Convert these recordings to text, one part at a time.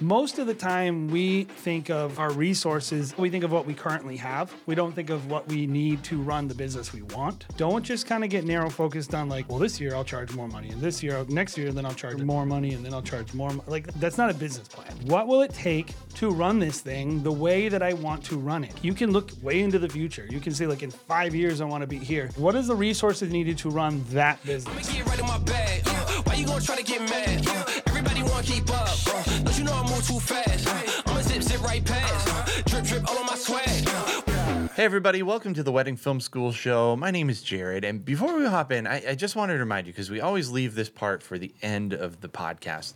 Most of the time, we think of our resources, we think of what we currently have. We don't think of what we need to run the business we want. Don't just kind of get narrow focused on, like, well, this year I'll charge more money, and this year, next year, then I'll charge more money, and then I'll charge more. mo- Like, that's not a business plan. What will it take to run this thing the way that I want to run it? You can look way into the future. You can say, like, in five years, I want to be here. What is the resources needed to run that business? Wanna keep up. Uh, don't you know I move too fast? Uh, I'ma zip zip right past. Uh, drip drip all on my swag. Hey, everybody, welcome to the Wedding Film School Show. My name is Jared. And before we hop in, I, I just wanted to remind you because we always leave this part for the end of the podcast.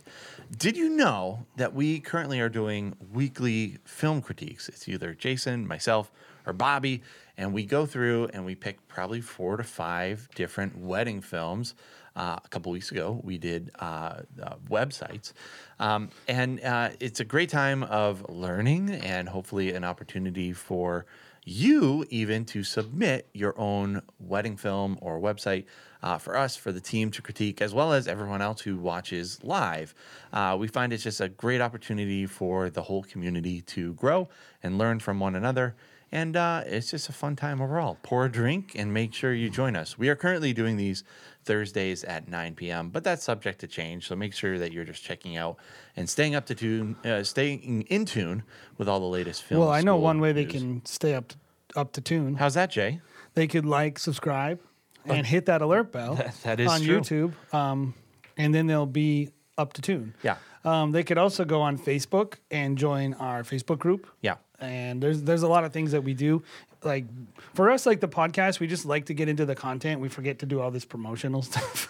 Did you know that we currently are doing weekly film critiques? It's either Jason, myself, or Bobby, and we go through and we pick probably four to five different wedding films. Uh, a couple weeks ago, we did uh, uh, websites. Um, and uh, it's a great time of learning and hopefully an opportunity for you even to submit your own wedding film or website uh, for us, for the team to critique, as well as everyone else who watches live. Uh, we find it's just a great opportunity for the whole community to grow and learn from one another. And uh, it's just a fun time overall. Pour a drink and make sure you join us. We are currently doing these Thursdays at 9 p.m., but that's subject to change. So make sure that you're just checking out and staying up to tune, uh, staying in tune with all the latest film. Well, I know one way they can stay up to, up to tune. How's that, Jay? They could like, subscribe, and hit that alert bell that is on true. YouTube, um, and then they'll be up to tune. Yeah. Um, they could also go on Facebook and join our Facebook group. Yeah. And there's there's a lot of things that we do. Like for us, like the podcast, we just like to get into the content. We forget to do all this promotional stuff.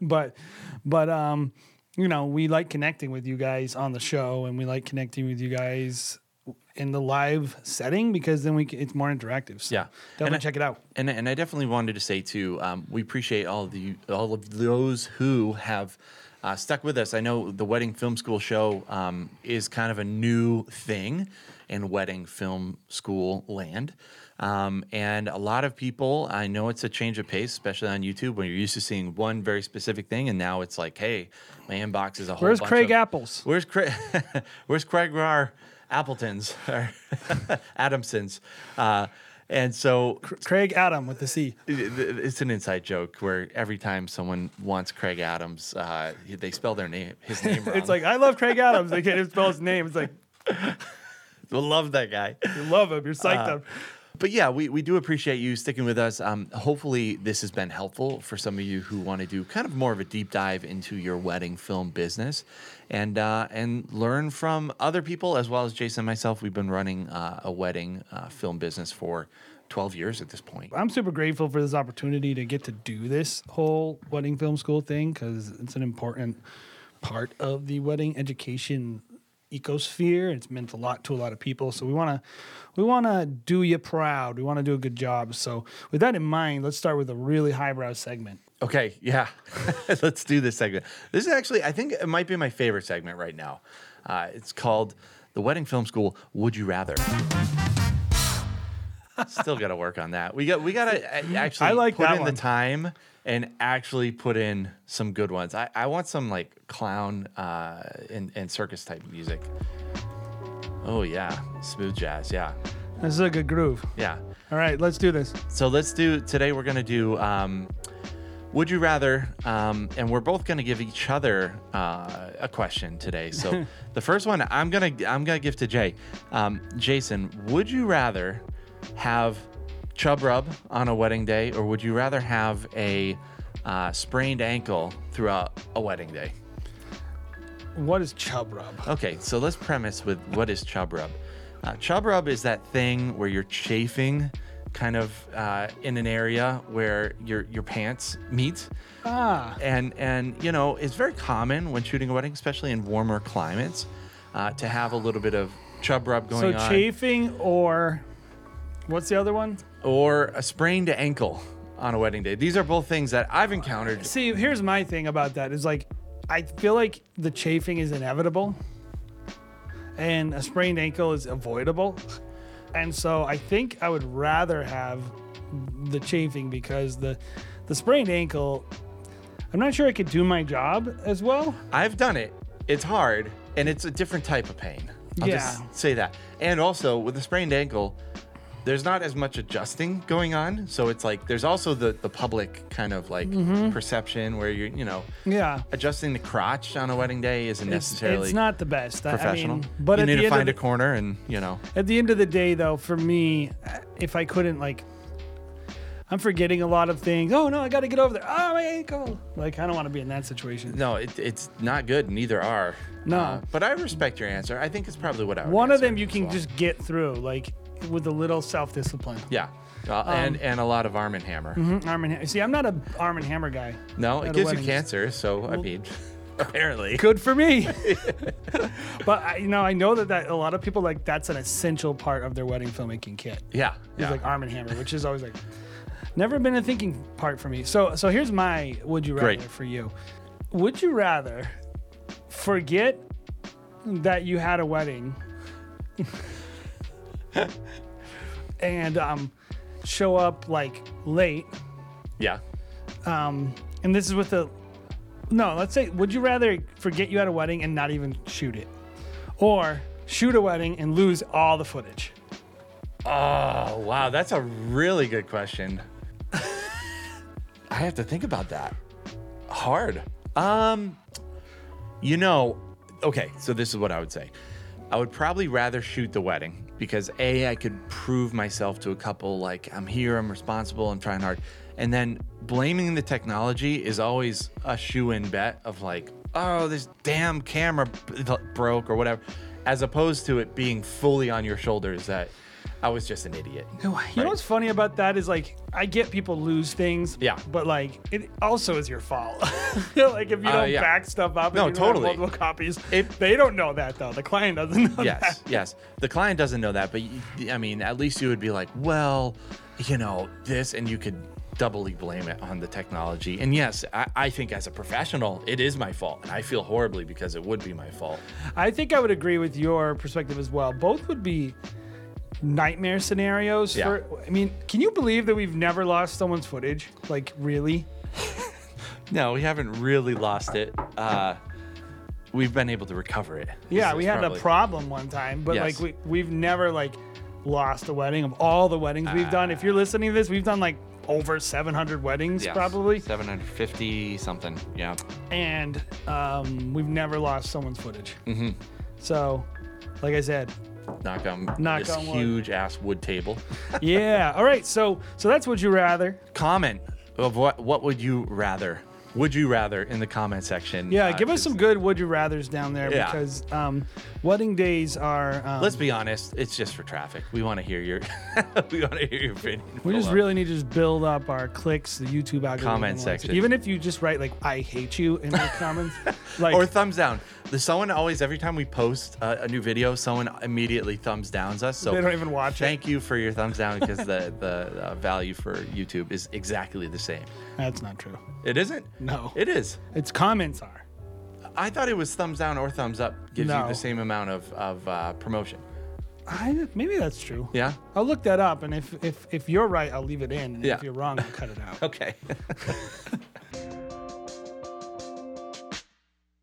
but but um, you know, we like connecting with you guys on the show, and we like connecting with you guys in the live setting because then we c- it's more interactive. So Yeah. definitely And check it out. And, and I definitely wanted to say too, um, we appreciate all of the all of those who have uh, stuck with us. I know the Wedding Film School show um, is kind of a new thing in wedding film school land. Um, and a lot of people, I know it's a change of pace, especially on YouTube, when you're used to seeing one very specific thing, and now it's like, hey, my inbox is a whole. Where's Craig of- Apples? Where's Craig? Where's Craig Rar Appletons or Adamsons? Uh, and so Craig Adam with the C. it- it- it's an inside joke where every time someone wants Craig Adams, uh, they spell their name, his name wrong. It's like I love Craig Adams. They can't even spell his name. It's like we love that guy. you love him. You're psyched Uh, up. But yeah, we, we do appreciate you sticking with us. Um, hopefully, this has been helpful for some of you who want to do kind of more of a deep dive into your wedding film business, and uh, and learn from other people as well as Jason and myself. We've been running uh, a wedding uh, film business for 12 years at this point. I'm super grateful for this opportunity to get to do this whole wedding film school thing because it's an important part of the wedding education ecosphere. It's meant a lot to a lot of people. So we want to we want to do you proud. We want to do a good job. So with that in mind, let's start with a really highbrow segment. Okay, yeah. Let's do this segment. This is actually, I think it might be my favorite segment right now. Uh, it's called The Wedding Film School Would You Rather? Still got to work on that. We got we got to actually I like put in one. the time and actually put in some good ones. I, I want some like clown uh, and, and circus type music. Oh yeah, smooth jazz. Yeah, This is a good groove. yeah. All right, let's do this. So let's do today. We're gonna do um, Would You Rather, um, and we're both gonna give each other uh, a question today. So the first one I'm gonna I'm gonna give to Jay. Um, Jason, would you rather have chub rub on a wedding day, or would you rather have a uh, sprained ankle throughout a wedding day? What is chub rub? Okay, so let's premise with what is chub rub. Uh, chub rub is that thing where you're chafing kind of uh, in an area where your your pants meet. Ah, And and you know, it's very common when shooting a wedding, especially in warmer climates, uh, to have a little bit of chub rub so going on. So chafing or what's the other one? or a sprained ankle on a wedding day. These are both things that I've encountered. See, here's my thing about that is like, I feel like the chafing is inevitable, and a sprained ankle is avoidable, and so I think I would rather have the chafing because the the sprained ankle, I'm not sure I could do my job as well. I've done it. It's hard. and it's a different type of pain. I'll Yeah. just say that. And also with a sprained ankle, there's not as much adjusting going on. So it's like there's also the the public kind of like Mm-hmm. perception where you're you know Yeah. adjusting the crotch on a wedding day isn't It's, necessarily it's not the best. Professional. I mean, but you at need the to end find a the, corner and you know at the end of the day, though, for me, if I couldn't like, I'm forgetting a lot of things. Oh no, I got to get over there. Oh my ankle. Like I don't want to be in that situation. no, it, it's not good. Neither are. No. Uh, but I respect your answer. I think it's probably what I One of them you can well. just get through, like with a little self discipline. yeah, uh, and and a lot of arm and hammer. Arm and see, I'm not a arm and hammer guy. No, it gives you cancer. So I mean, apparently. Good for me. but I, you know, I know that, that a lot of people like that's an essential part of their wedding filmmaking kit. Yeah, It's yeah. like arm and hammer, which is always like never been a thinking part for me. So so here's my would you rather Great. for you. Would you rather forget that you had a wedding and um show up like late yeah. um and this is with the no let's say would you rather forget you had a wedding and not even shoot it or shoot a wedding and lose all the footage Oh, wow. That's a really good question. I have to think about that. Hard. Um, you know, okay, so this is what I would say. I would probably rather shoot the wedding because A, I could prove myself to a couple like I'm here, I'm responsible, I'm trying hard. And then blaming the technology is always a shoe in bet of like, oh, this damn camera broke or whatever, as opposed to it being fully on your shoulders that I was just an idiot. You know what's funny about that is like I get people lose things. Yeah. But like it also is your fault. like if you Uh, don't yeah. back stuff up No, and you don't have totally. multiple copies, If- they don't know that though. The client doesn't know yes, that. yes. The client doesn't know that, but I mean, at least you would be like, well, you know, this, and you could doubly blame it on the technology. And yes, I, I think as a professional, it is my fault, and I feel horribly because it would be my fault. I think I would agree with your perspective as well. Both would be nightmare scenarios Yeah. for I mean, can you believe that we've never lost someone's footage? Like really? No, we haven't really lost it. Uh, we've been able to recover it. Yeah, we had probably- a problem one time, but Yes. like we we've never like lost a wedding of all the weddings we've done. If you're listening to this, we've done like over 700 weddings Yes, probably, 750 something. Yeah. and um, we've never lost someone's footage. Mm-hmm. So, like I said, Knock on Knock this on wood. huge ass wood table. yeah. All right, so so that's would you rather? Comment of what what would you rather? Would you rather in the comment section? Yeah, uh, give us some good would you rather's down there Yeah. because um, wedding days are. Um, Let's be honest, it's just for traffic. We want to hear your we want to hear your opinion. we just below. really need to just build up our clicks, the YouTube algorithm. Comment section. Even if you just write like "I hate you" in the comments, like or thumbs down. There's someone always every time we post uh, a new video, someone immediately thumbs downs us. So They don't even watch it. Thank you for your thumbs down because the the uh, value for YouTube is exactly the same. that's not true. It isn't. No. It is. Its comments are. I thought it was thumbs down or thumbs up gives you the same amount of of uh, promotion. I, maybe that's true. Yeah. I'll look that up, and if if if you're right, I'll leave it in, and Yeah. if you're wrong, I'll cut it out. Okay.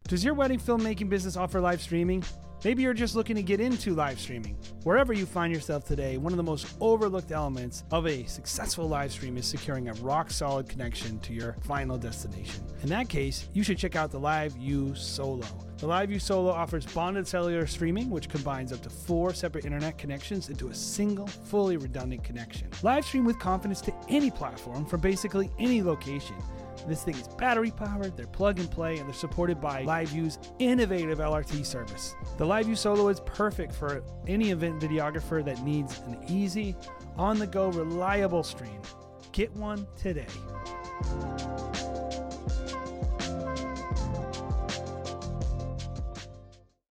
Does your wedding filmmaking business offer live streaming? Maybe you're just looking to get into live streaming. Wherever you find yourself today, one of the most overlooked elements of a successful live stream is securing a rock solid connection to your final destination. In that case, you should check out the LiveU Solo. The LiveU Solo offers bonded cellular streaming, which combines up to four separate internet connections into a single, fully redundant connection. Live stream with confidence to any platform from basically any location. This thing is battery powered, they're plug and play, and they're supported by LiveU's innovative LRT service. The LiveU Solo is perfect for any event videographer that needs an easy, on the go, reliable stream. Get one today.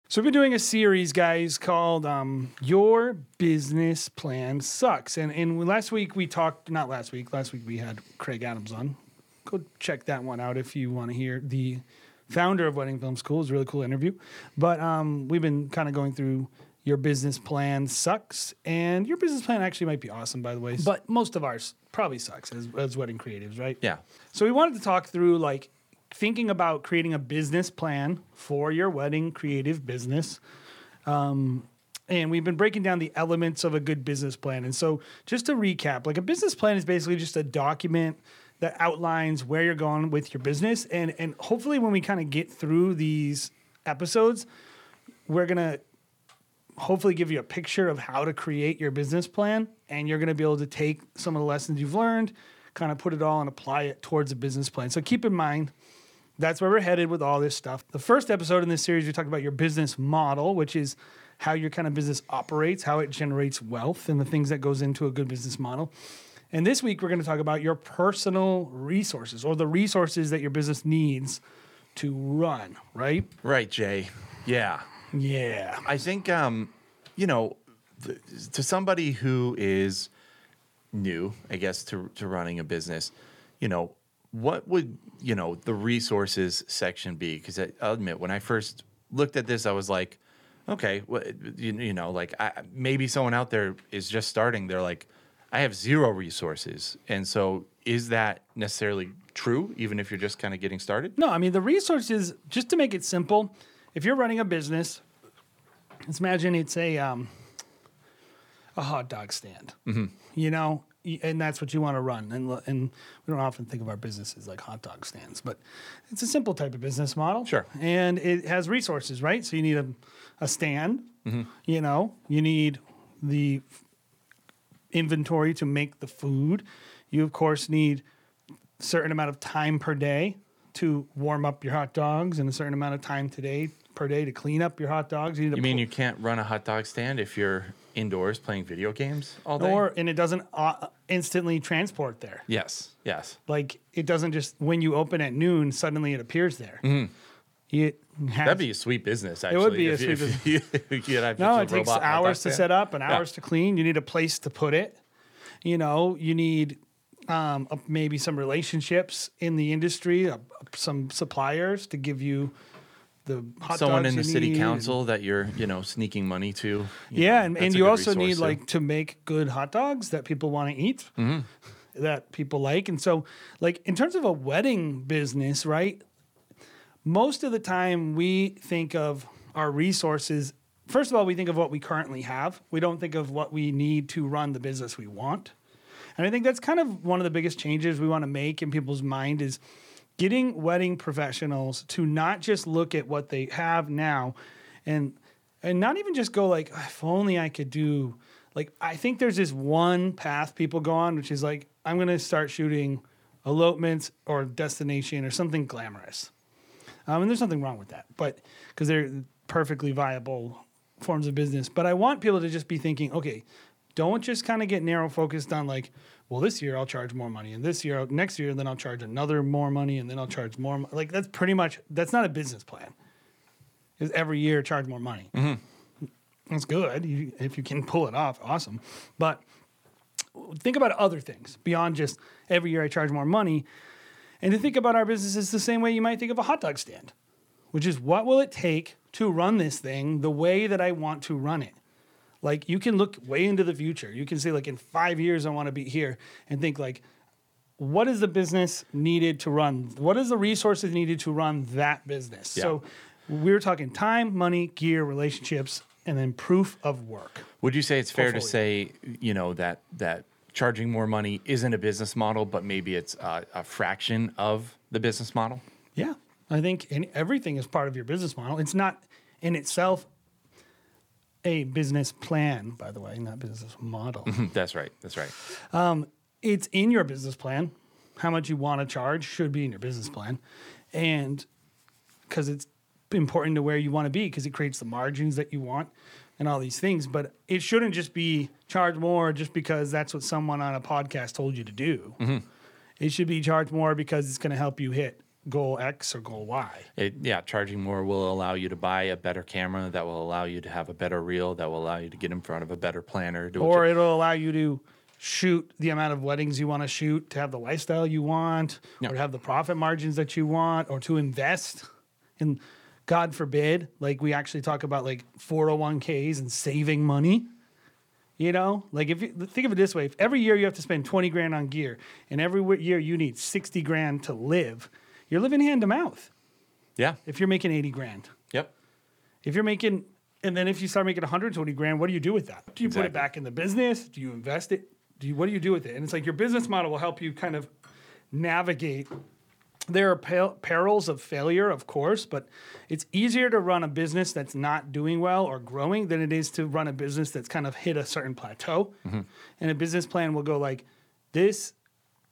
So we've been doing a series, guys, called um, "Your Business Plan Sucks." And and last week we talked, not last week, last week we had Craig Adams on. Go check that one out if you want to hear the founder of Wedding Film School. It's a really cool interview. But um, we've been kind of going through your business plan sucks, and your business plan actually might be awesome, by the way. But most of ours probably sucks as, as wedding creatives, right? yeah. So we wanted to talk through like thinking about creating a business plan for your wedding creative business. Um, and we've been breaking down the elements of a good business plan. And so, just to recap, like a business plan is basically just a document that outlines where you're going with your business. And and hopefully, when we kind of get through these episodes, we're gonna hopefully give you a picture of how to create your business plan, and you're gonna be able to take some of the lessons you've learned, kind of put it all and apply it towards a business plan. So keep in mind that's where we're headed with all this stuff. The first episode in this series, we talked about your business model, which is how your kind of business operates, how it generates wealth, and the things that goes into a good business model. And this week, we're going to talk about your personal resources or the resources that your business needs to run, right? Right, Jay. Yeah. Yeah. I think, um, you know, th- to somebody who is new, I guess, to, to running a business, you know, what would, you know, the resources section be? Because I'll admit, when I first looked at this, I was like, okay, well, you, you know, like I, maybe someone out there is just starting. They're like, I have zero resources. And so is that necessarily true, even if you're just kind of getting started? No, I mean, the resources, just to make it simple, if you're running a business, let's imagine it's a, um, a hot dog stand, you know, and that's what you want to run. And, and we don't often think of our businesses like hot dog stands, but it's a simple type of business model. Sure. And it has resources, right? So you need a, a stand, you know, you need the inventory to make the food. You, of course, need a certain amount of time per day to warm up your hot dogs and a certain amount of time today per day to clean up your hot dogs. You, You mean pull- you can't run a hot dog stand if you're indoors playing video games all day? or and it doesn't uh, instantly transport there. yes, yes. Like it doesn't just when you open at noon suddenly it appears there. It has. That'd be a sweet business, actually. It would be a if you- sweet if you- if you had no, it takes robot hot dog hours to set up and Yeah. hours to clean. You need a place to put it. You know, you need um, uh, maybe some relationships in the industry, uh, some suppliers to give you the hot dogs. Someone in the city council that you're, you know, sneaking money to. you Yeah, know, and, and you also need too. like to make good hot dogs that people want to eat, Mm-hmm. that people like. And so, like in terms of a wedding business, right? Most of the time, we think of our resources. First of all, we think of what we currently have. We don't think of what we need to run the business we want. And I think that's kind of one of the biggest changes we want to make in people's mind is getting wedding professionals to not just look at what they have now and and not even just go like ah, if only I could do like I think there's this one path people go on which is like I'm going to start shooting elopements or destination or something glamorous. Um, and there's nothing wrong with that, but because they're perfectly viable forms of business. But I want people to just be thinking, okay, don't just kind of get narrow focused on like, well, this year I'll charge more money, and this year, next year, then I'll charge another more money, and then I'll charge more. mo- Like that's pretty much that's not a business plan. Is every year charge more money. That's good you, if you can pull it off. Awesome, but think about other things beyond just every year I charge more money. And to think about our businesses the same way you might think of a hot dog stand, which is what will it take to run this thing the way that I want to run it? Like you can look way into the future. You can say like in 5 years I want to be here and think like what is the business needed to run? What is the resources needed to run that business? So we're talking time, money, gear, relationships, and then proof of work. Would you say it's fair to say, you know, that that charging more money isn't a business model, but maybe it's a, a fraction of the business model? Yeah, I think in, everything is part of your business model. It's not in itself a business plan, by the way, not business model. Mm-hmm. That's right. That's right. Um, it's in your business plan. How much you want to charge should be in your business plan, and because it's important to where you want to be, because it creates the margins that you want and all these things. But it shouldn't just be charge more just because that's what someone on a podcast told you to do. Mm-hmm. It should be charged more because it's going to help you hit goal X or goal Y. It, yeah, charging more will allow you to buy a better camera that will allow you to have a better reel that will allow you to get in front of a better planner. Or it'll allow you to shoot the amount of weddings you want to shoot to have the lifestyle you want or to have the profit margins that you want or to invest in god forbid like we actually talk about like 401ks and saving money you know like if you think of it this way if every year you have to spend 20 grand on gear and every year you need 60 grand to live you're living hand to mouth Yeah. if you're making 80 grand. Yep. If you're making, and then if you start making 120 grand, what do you do with that? Do you put it back in the business? Do you invest it? Do you, what do you do with it? And it's like your business model will help you kind of navigate. There are pa- perils of failure, of course, but it's easier to run a business that's not doing well or growing than it is to run a business that's kind of hit a certain plateau. Mm-hmm. And a business plan will go like this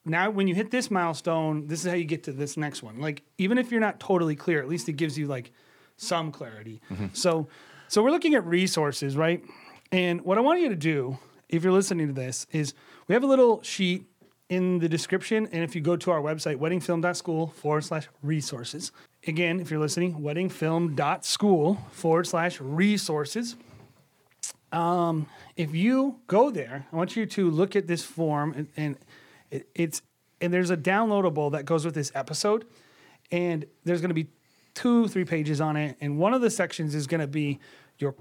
now when you hit this milestone, this is how you get to this next one. Like even if you're not totally clear, at least it gives you like some clarity. Mm-hmm. So so we're looking at resources, right? And what I want you to do, if you're listening to this, is we have a little sheet in the description. And if you go to our website, weddingfilm.school forward slash resources. Again, if you're listening, weddingfilm.school forward slash resources um, if you go there, I want you to look at this form and, and it, it's and there's a downloadable that goes with this episode, and there's going to be two, three pages on it, and one of the sections is going to be your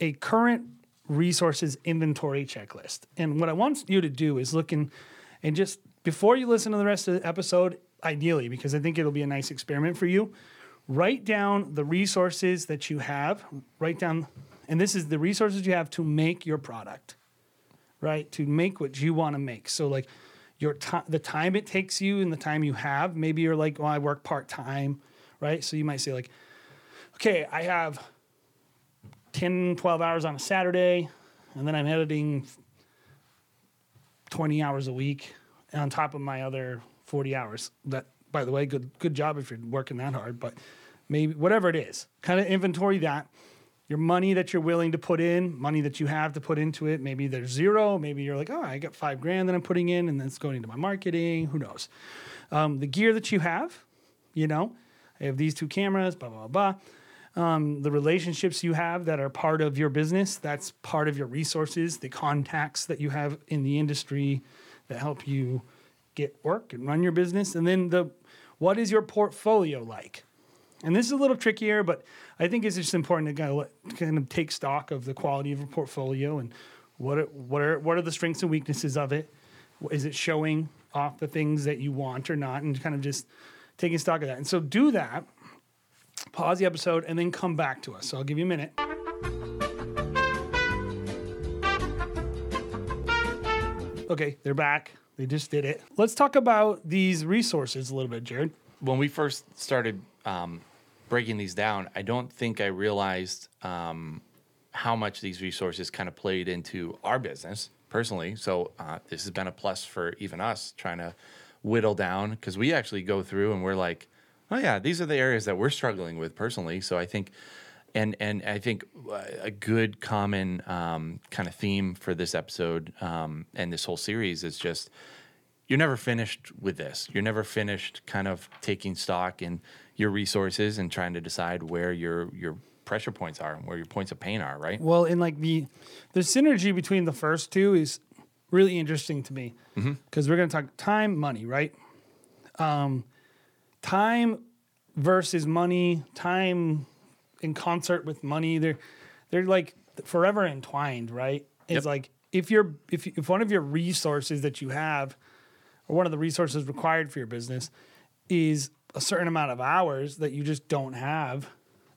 a current resources inventory checklist. And what I want you to do is look in and just before you listen to the rest of the episode, ideally, because I think it'll be a nice experiment for you, write down the resources that you have. Write down, and this is the resources you have to make your product, right? To make what you want to make. So like your time, the time it takes you and the time you have. Maybe you're like, well, I work part time, right? So you might say like, okay, I have 10, 12 hours on a Saturday, and then I'm editing 20 hours a week on top of my other 40 hours. That, by the way, good good job if you're working that hard, but maybe whatever it is, kind of inventory that. Your money that you're willing to put in, money that you have to put into it. Maybe there's zero. Maybe you're like, oh, I got five grand that I'm putting in, and then it's going into my marketing. Who knows? Um, the gear that you have, you know, I have these two cameras, blah blah blah. Um, the relationships you have that are part of your business, that's part of your resources. The contacts that you have in the industry that help you get work and run your business, and then the what is your portfolio like? And this is a little trickier, but I think it's just important to kind of, let, kind of take stock of the quality of a portfolio and what are, what are what are the strengths and weaknesses of it. Is it showing off the things that you want or not, and kind of just taking stock of that. And so do that. Pause the episode and then come back to us. So I'll give you a minute. Okay, they're back. They just did it. Let's talk about these resources a little bit, Jared. when we first started um, breaking these down, I don't think I realized um, how much these resources kind of played into our business personally. So uh, this has been a plus for even us trying to whittle down because we actually go through and we're like, oh yeah, these are the areas that we're struggling with personally. So I think. And, and I think uh, a good common um, kind of theme for this episode um, and this whole series is just you're never finished with this. You're never finished kind of taking stock in your resources and trying to decide where your your pressure points are and where your points of pain are, right? Well, in like the the synergy between the first two is really interesting to me because we're going to talk time, money, right? Um, time versus money, time in concert with money. They're they're like forever entwined, right? It's Yep. like if you're if if one of your resources that you have, or one of the resources required for your business, is a certain amount of hours that you just don't have,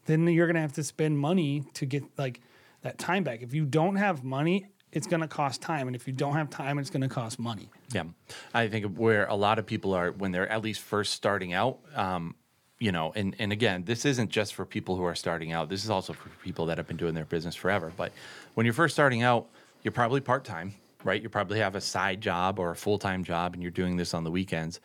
then you're gonna have to spend money to get like that time back. If you don't have money, it's gonna cost time, and if you don't have time, it's gonna cost money. Yeah, I think where a lot of people are when they're at least first starting out, um, you know, and and again, this isn't just for people who are starting out. This is also for people that have been doing their business forever. But when you're first starting out, you're probably part time, right? You probably have a side job or a full time job, and you're doing this on the weekends.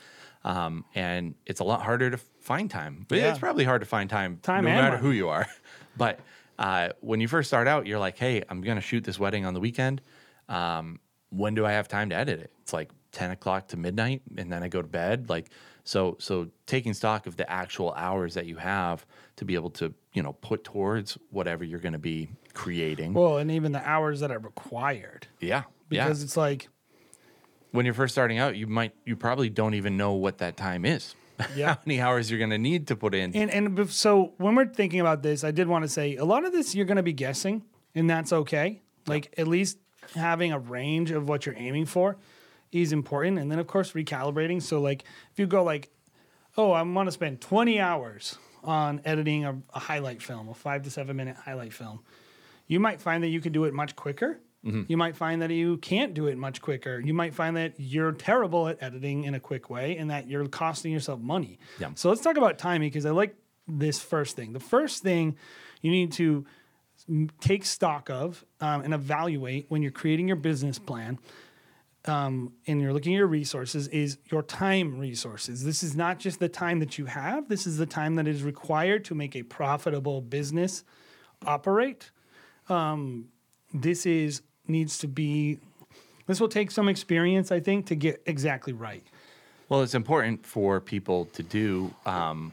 Um, and it's a lot harder to find time. But Yeah. it's probably hard to find time, Time no matter money. who you are. But uh, when you first start out, you're like, hey, I'm going to shoot this wedding on the weekend. Um, when do I have time to edit it? It's like 10 o'clock to midnight, and then I go to bed. Like, so, so taking stock of the actual hours that you have to be able to, you know, put towards whatever you're going to be creating. Well, and even the hours that are required, yeah. because yeah. it's like When you're first starting out, you might, you probably don't even know what that time is. Yeah. How many hours you're going to need to put in. And and so when we're thinking about this, I did want to say a lot of this you're going to be guessing, and that's okay. Like at least having a range of what you're aiming for is important, and then of course recalibrating. So like if you go like, oh, I want to spend 20 hours on editing a, a highlight film, a five to seven minute highlight film. You might find that you can do it much quicker. You might find that you can't do it much quicker. You might find that you're terrible at editing in a quick way and that you're costing yourself money. Yeah. So let's talk about timing because I like this first thing. The first thing you need to take stock of um, and evaluate when you're creating your business plan um, and you're looking at your resources is your time resources. This is not just the time that you have, this is the time that is required to make a profitable business operate. Um, this is needs to be this will take some experience, I think, to get exactly right. Well, it's important for people to do. Um,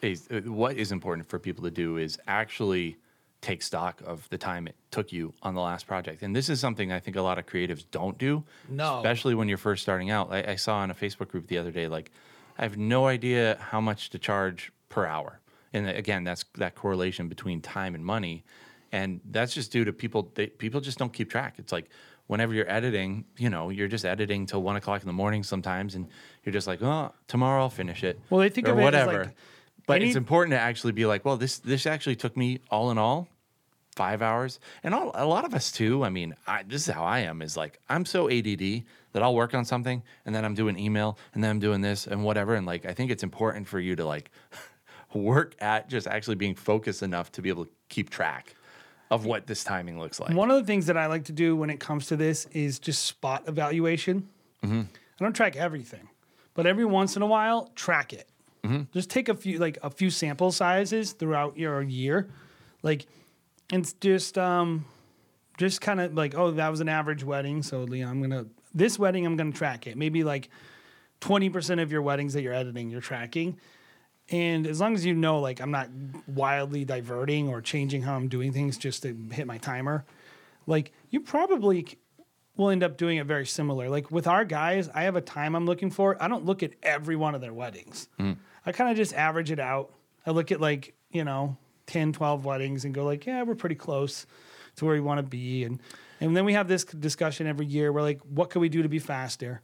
is uh, what is important for people to do is actually take stock of the time it took you on the last project, and this is something I think a lot of creatives don't do. No. especially when you're first starting out. I, I saw in a Facebook group the other day, like, I have no idea how much to charge per hour, and again, that's that correlation between time and money, and that's just due to people. They, people just don't keep track. It's like whenever you're editing, you know, you're just editing till one o'clock in the morning sometimes, and you're just like, oh, tomorrow I'll finish it. Well, they think or of it as, whatever. like, but any- it's important to actually be like, well, this this actually took me all in all five hours, and all, a lot of us too. I mean, I, this is how I am. Is like I'm so ADD that I'll work on something, and then I'm doing email, and then I'm doing this and whatever, and like I think it's important for you to like work at just actually being focused enough to be able to keep track of what this timing looks like. One of the things that I like to do when it comes to this is just spot evaluation. I don't track everything, but every once in a while, track it. Just take a few like a few sample sizes throughout your year, like, and it's just um, just kind of like oh that was an average wedding, so know I'm gonna this wedding I'm gonna track it. Maybe like twenty percent of your weddings that you're editing, you're tracking. And as long as you know, like, I'm not wildly diverting or changing how I'm doing things just to hit my timer, like, you probably will end up doing it very similar. Like, with our guys, I have a time I'm looking for. I don't look at every one of their weddings. Mm. I kind of just average it out. I look at, like, you know, 10, 12 weddings and go, like, yeah, we're pretty close to where we want to be. And, and then we have this discussion every year. We're like, what can we do to be faster?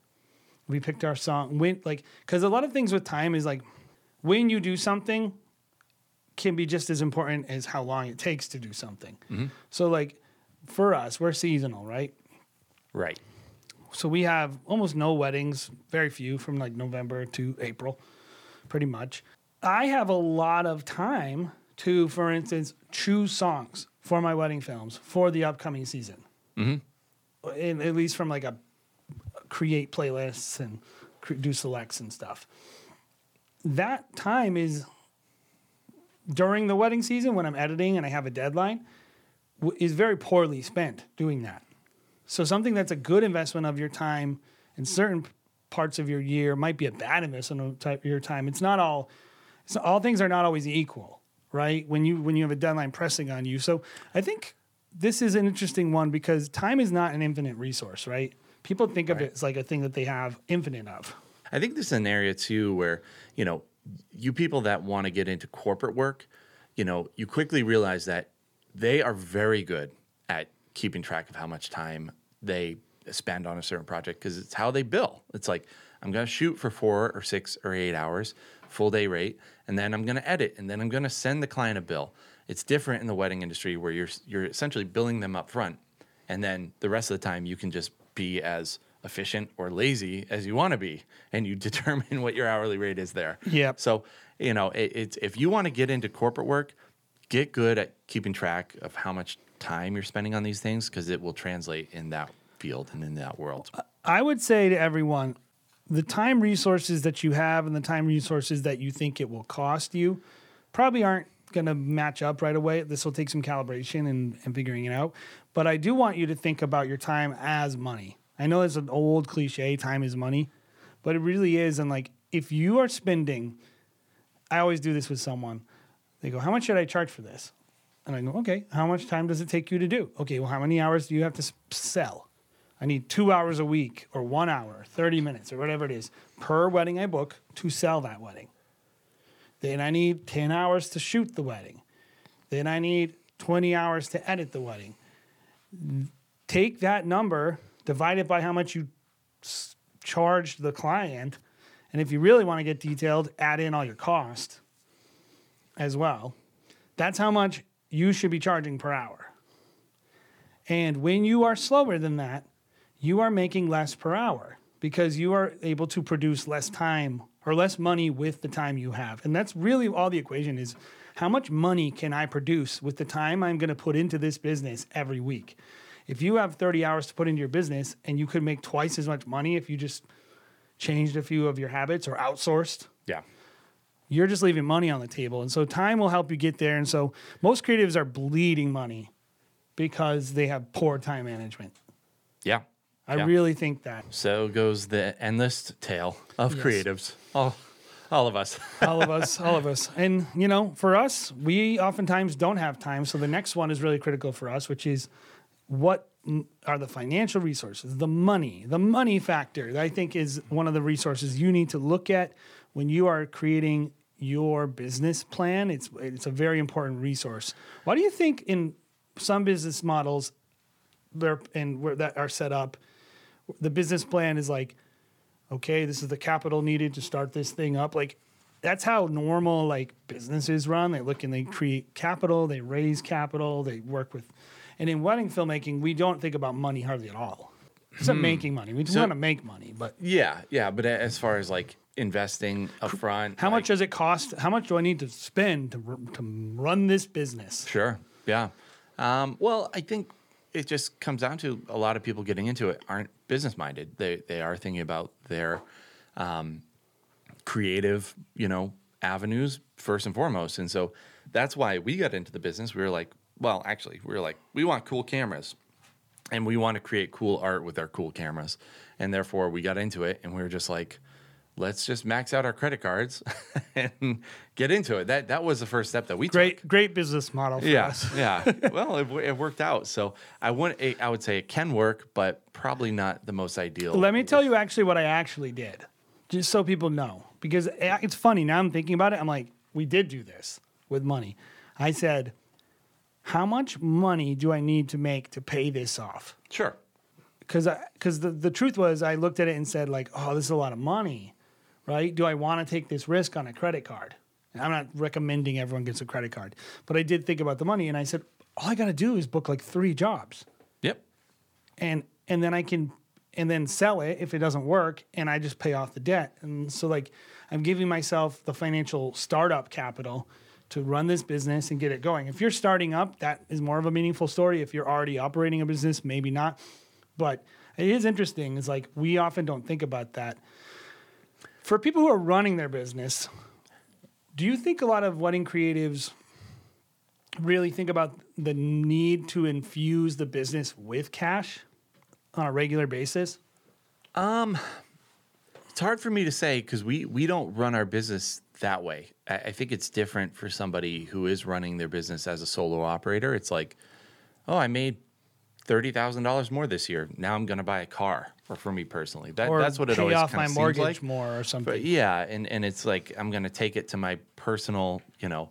we picked our song when like because a lot of things with time is like when you do something can be just as important as how long it takes to do something so like for us we're seasonal right right. so we have almost no weddings very few from like november to april pretty much i have a lot of time to for instance choose songs for my wedding films for the upcoming season mm-hmm. at least from like a create playlists and do selects and stuff. That time is during the wedding season when I'm editing and I have a deadline w- is very poorly spent doing that. So something that's a good investment of your time in certain parts of your year might be a bad investment of your time. It's not all it's not, all things are not always equal, right? When you when you have a deadline pressing on you. So I think this is an interesting one because time is not an infinite resource, right? People think of it as like a thing that they have infinite of. I think this is an area too where, you know, you people that want to get into corporate work, you know, you quickly realize that they are very good at keeping track of how much time they spend on a certain project because it's how they bill. It's like, I'm going to shoot for four or six or eight hours, full day rate, and then I'm going to edit, and then I'm going to send the client a bill. It's different in the wedding industry where you're you're essentially billing them up front, and then the rest of the time you can just be as efficient or lazy as you want to be, and you determine what your hourly rate is there. Yeah. So you know, it, it's if you want to get into corporate work, get good at keeping track of how much time you're spending on these things because it will translate in that field and in that world. I would say to everyone, the time resources that you have and the time resources that you think it will cost you probably aren't going to match up right away. This will take some calibration and, and figuring it out. But I do want you to think about your time as money. I know it's an old cliche, time is money, but it really is. And like, if you are spending, I always do this with someone. They go, How much should I charge for this? And I go, Okay, how much time does it take you to do? Okay, well, how many hours do you have to sell? I need two hours a week or one hour, 30 minutes or whatever it is per wedding I book to sell that wedding. Then I need 10 hours to shoot the wedding. Then I need 20 hours to edit the wedding. Take that number, divide it by how much you s- the client, And if you really want to get detailed, add in all your cost as well. That's how much you should be charging per hour. And when you are slower than that, you are making less per hour because you are able to produce less time or less money with the time you have. And that's really all the equation is how much money can I produce with the time I'm going to put into this business every week? If you have 30 hours to put into your business and you could make twice as much money if you just changed a few of your habits or outsourced, Yeah. you're just leaving money on the table. And so time will help you get there. And so most creatives are bleeding money because they have poor time management. Yeah. I Yeah. really think that. So goes the endless tale of Yes. creatives. All, all of us. all of us, all of us. And you know, for us, we oftentimes don't have time. So the next one is really critical for us, which is what are the financial resources, the money, the money factor. I think is one of the resources you need to look at when you are creating your business plan. It's it's a very important resource. Why do you think in some business models there and where that are set up, the business plan is like okay, this is the capital needed to start this thing up. Like that's how normal like businesses run. They look and they create capital, they raise capital, they work with. And in wedding filmmaking, we don't think about money hardly at all. It's not making money. We just So- want to make money, but yeah. Yeah. But as far as like investing upfront, how like- much does it cost? How much do I need to spend to to run this business? Sure. Yeah. Um, well, I think it just comes down to a lot of people getting into it aren't business minded. They they are thinking about their um, creative, you know, avenues first and foremost. And so that's why we got into the business. We were like, well, actually, we were like, we want cool cameras and we want to create cool art with our cool cameras. And therefore, we got into it and we were just like, let's just max out our credit cards and get into it. That that was the first step that we took. Great, great business model for Yeah, us. yeah. Well, it, it worked out. So I wouldn't. I would say it can work, but probably not the most ideal. Let me tell you actually what I actually did, just so people know. Because eh, it's funny now I'm thinking about it. I'm like, we did do this with money. I said, how much money do I need to make to pay this off? Sure. Because because the, the truth was, I looked at it and said, like, oh, this is a lot of money, right? Do I want to take this risk on a credit card? And I'm not recommending everyone gets a credit card, but I did think about the money, and I said, all I got to do is book like three jobs Yep. and and then I can and then sell it if it doesn't work and I just pay off the debt. And so like I'm giving myself the financial startup capital to run this business and get it going. If you're starting up, that is more of a meaningful story. If you're already operating a business, maybe not. But it is interesting. It's like we often don't think about that. For people who are running their business, do you think a lot of wedding creatives really think about the need to infuse the business with cash on a regular basis? Um, it's hard for me to say because we we don't run our business that way. I, think it's different for somebody who is running their business as a solo operator. It's like, oh, I made thirty thousand dollars more this year. Now I'm going to buy a car. Or for me personally, that, that's what it pay always off my mortgage like. more or something. But yeah, and and it's like I'm going to take it to my personal, you know,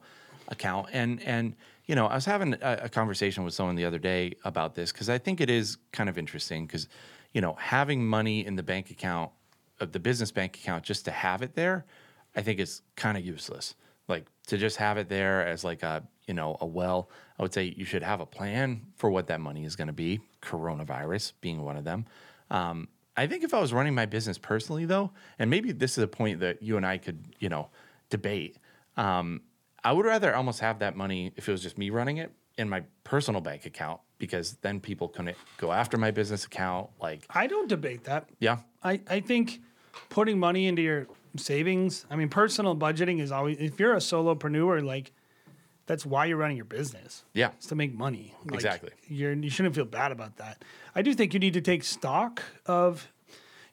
account. And and you know, I was having a, a conversation with someone the other day about this because I think it is kind of interesting because, you know, having money in the bank account, of the business bank account, just to have it there, I think is kind of useless. Like to just have it there as like a you know a well. I would say you should have a plan for what that money is going to be. Coronavirus being one of them. Um, I think if I was running my business personally, though, and maybe this is a point that you and I could, you know, debate. Um, I would rather almost have that money if it was just me running it in my personal bank account because then people couldn't go after my business account. Like, I don't debate that. yeah, I, I think putting money into your savings, I mean, personal budgeting is always, if you're a solopreneur, like, that's why you're running your business. yeah, It's to make money. Like, Exactly. You're, you shouldn't feel bad about that. I do think you need to take stock of,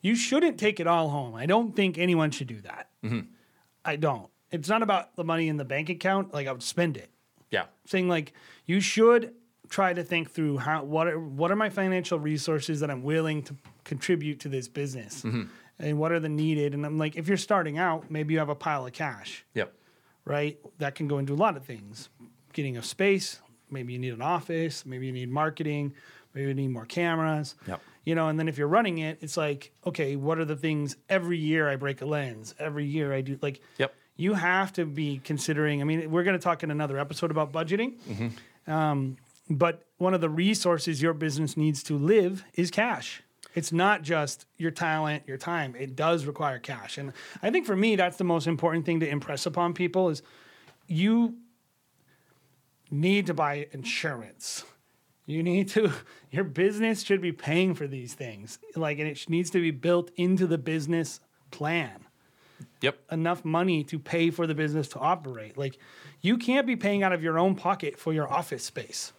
you shouldn't take it all home. I don't think anyone should do that. Mm-hmm. I don't. It's not about the money in the bank account. Like, I would spend it. yeah, saying like you should try to think through how what are what are my financial resources that I'm willing to contribute to this business, and what are the needed. And I'm like, if you're starting out, maybe you have a pile of cash, yep, right? That can go into a lot of things, getting a space, maybe you need an office, maybe you need marketing, maybe you need more cameras. Yep. You know, and then if you're running it, it's like, okay, what are the things every year I break a lens, every year I do like Yep. you have to be considering. I mean, we're going to talk in another episode about budgeting. Um, but one of the resources your business needs to live is cash. It's not just your talent, your time. It does require cash. And I think for me, that's the most important thing to impress upon people is you need to buy insurance. You need to, your business should be paying for these things. Like, and it needs to be built into the business plan Yep. enough money to pay for the business to operate. Like you can't be paying out of your own pocket for your office space.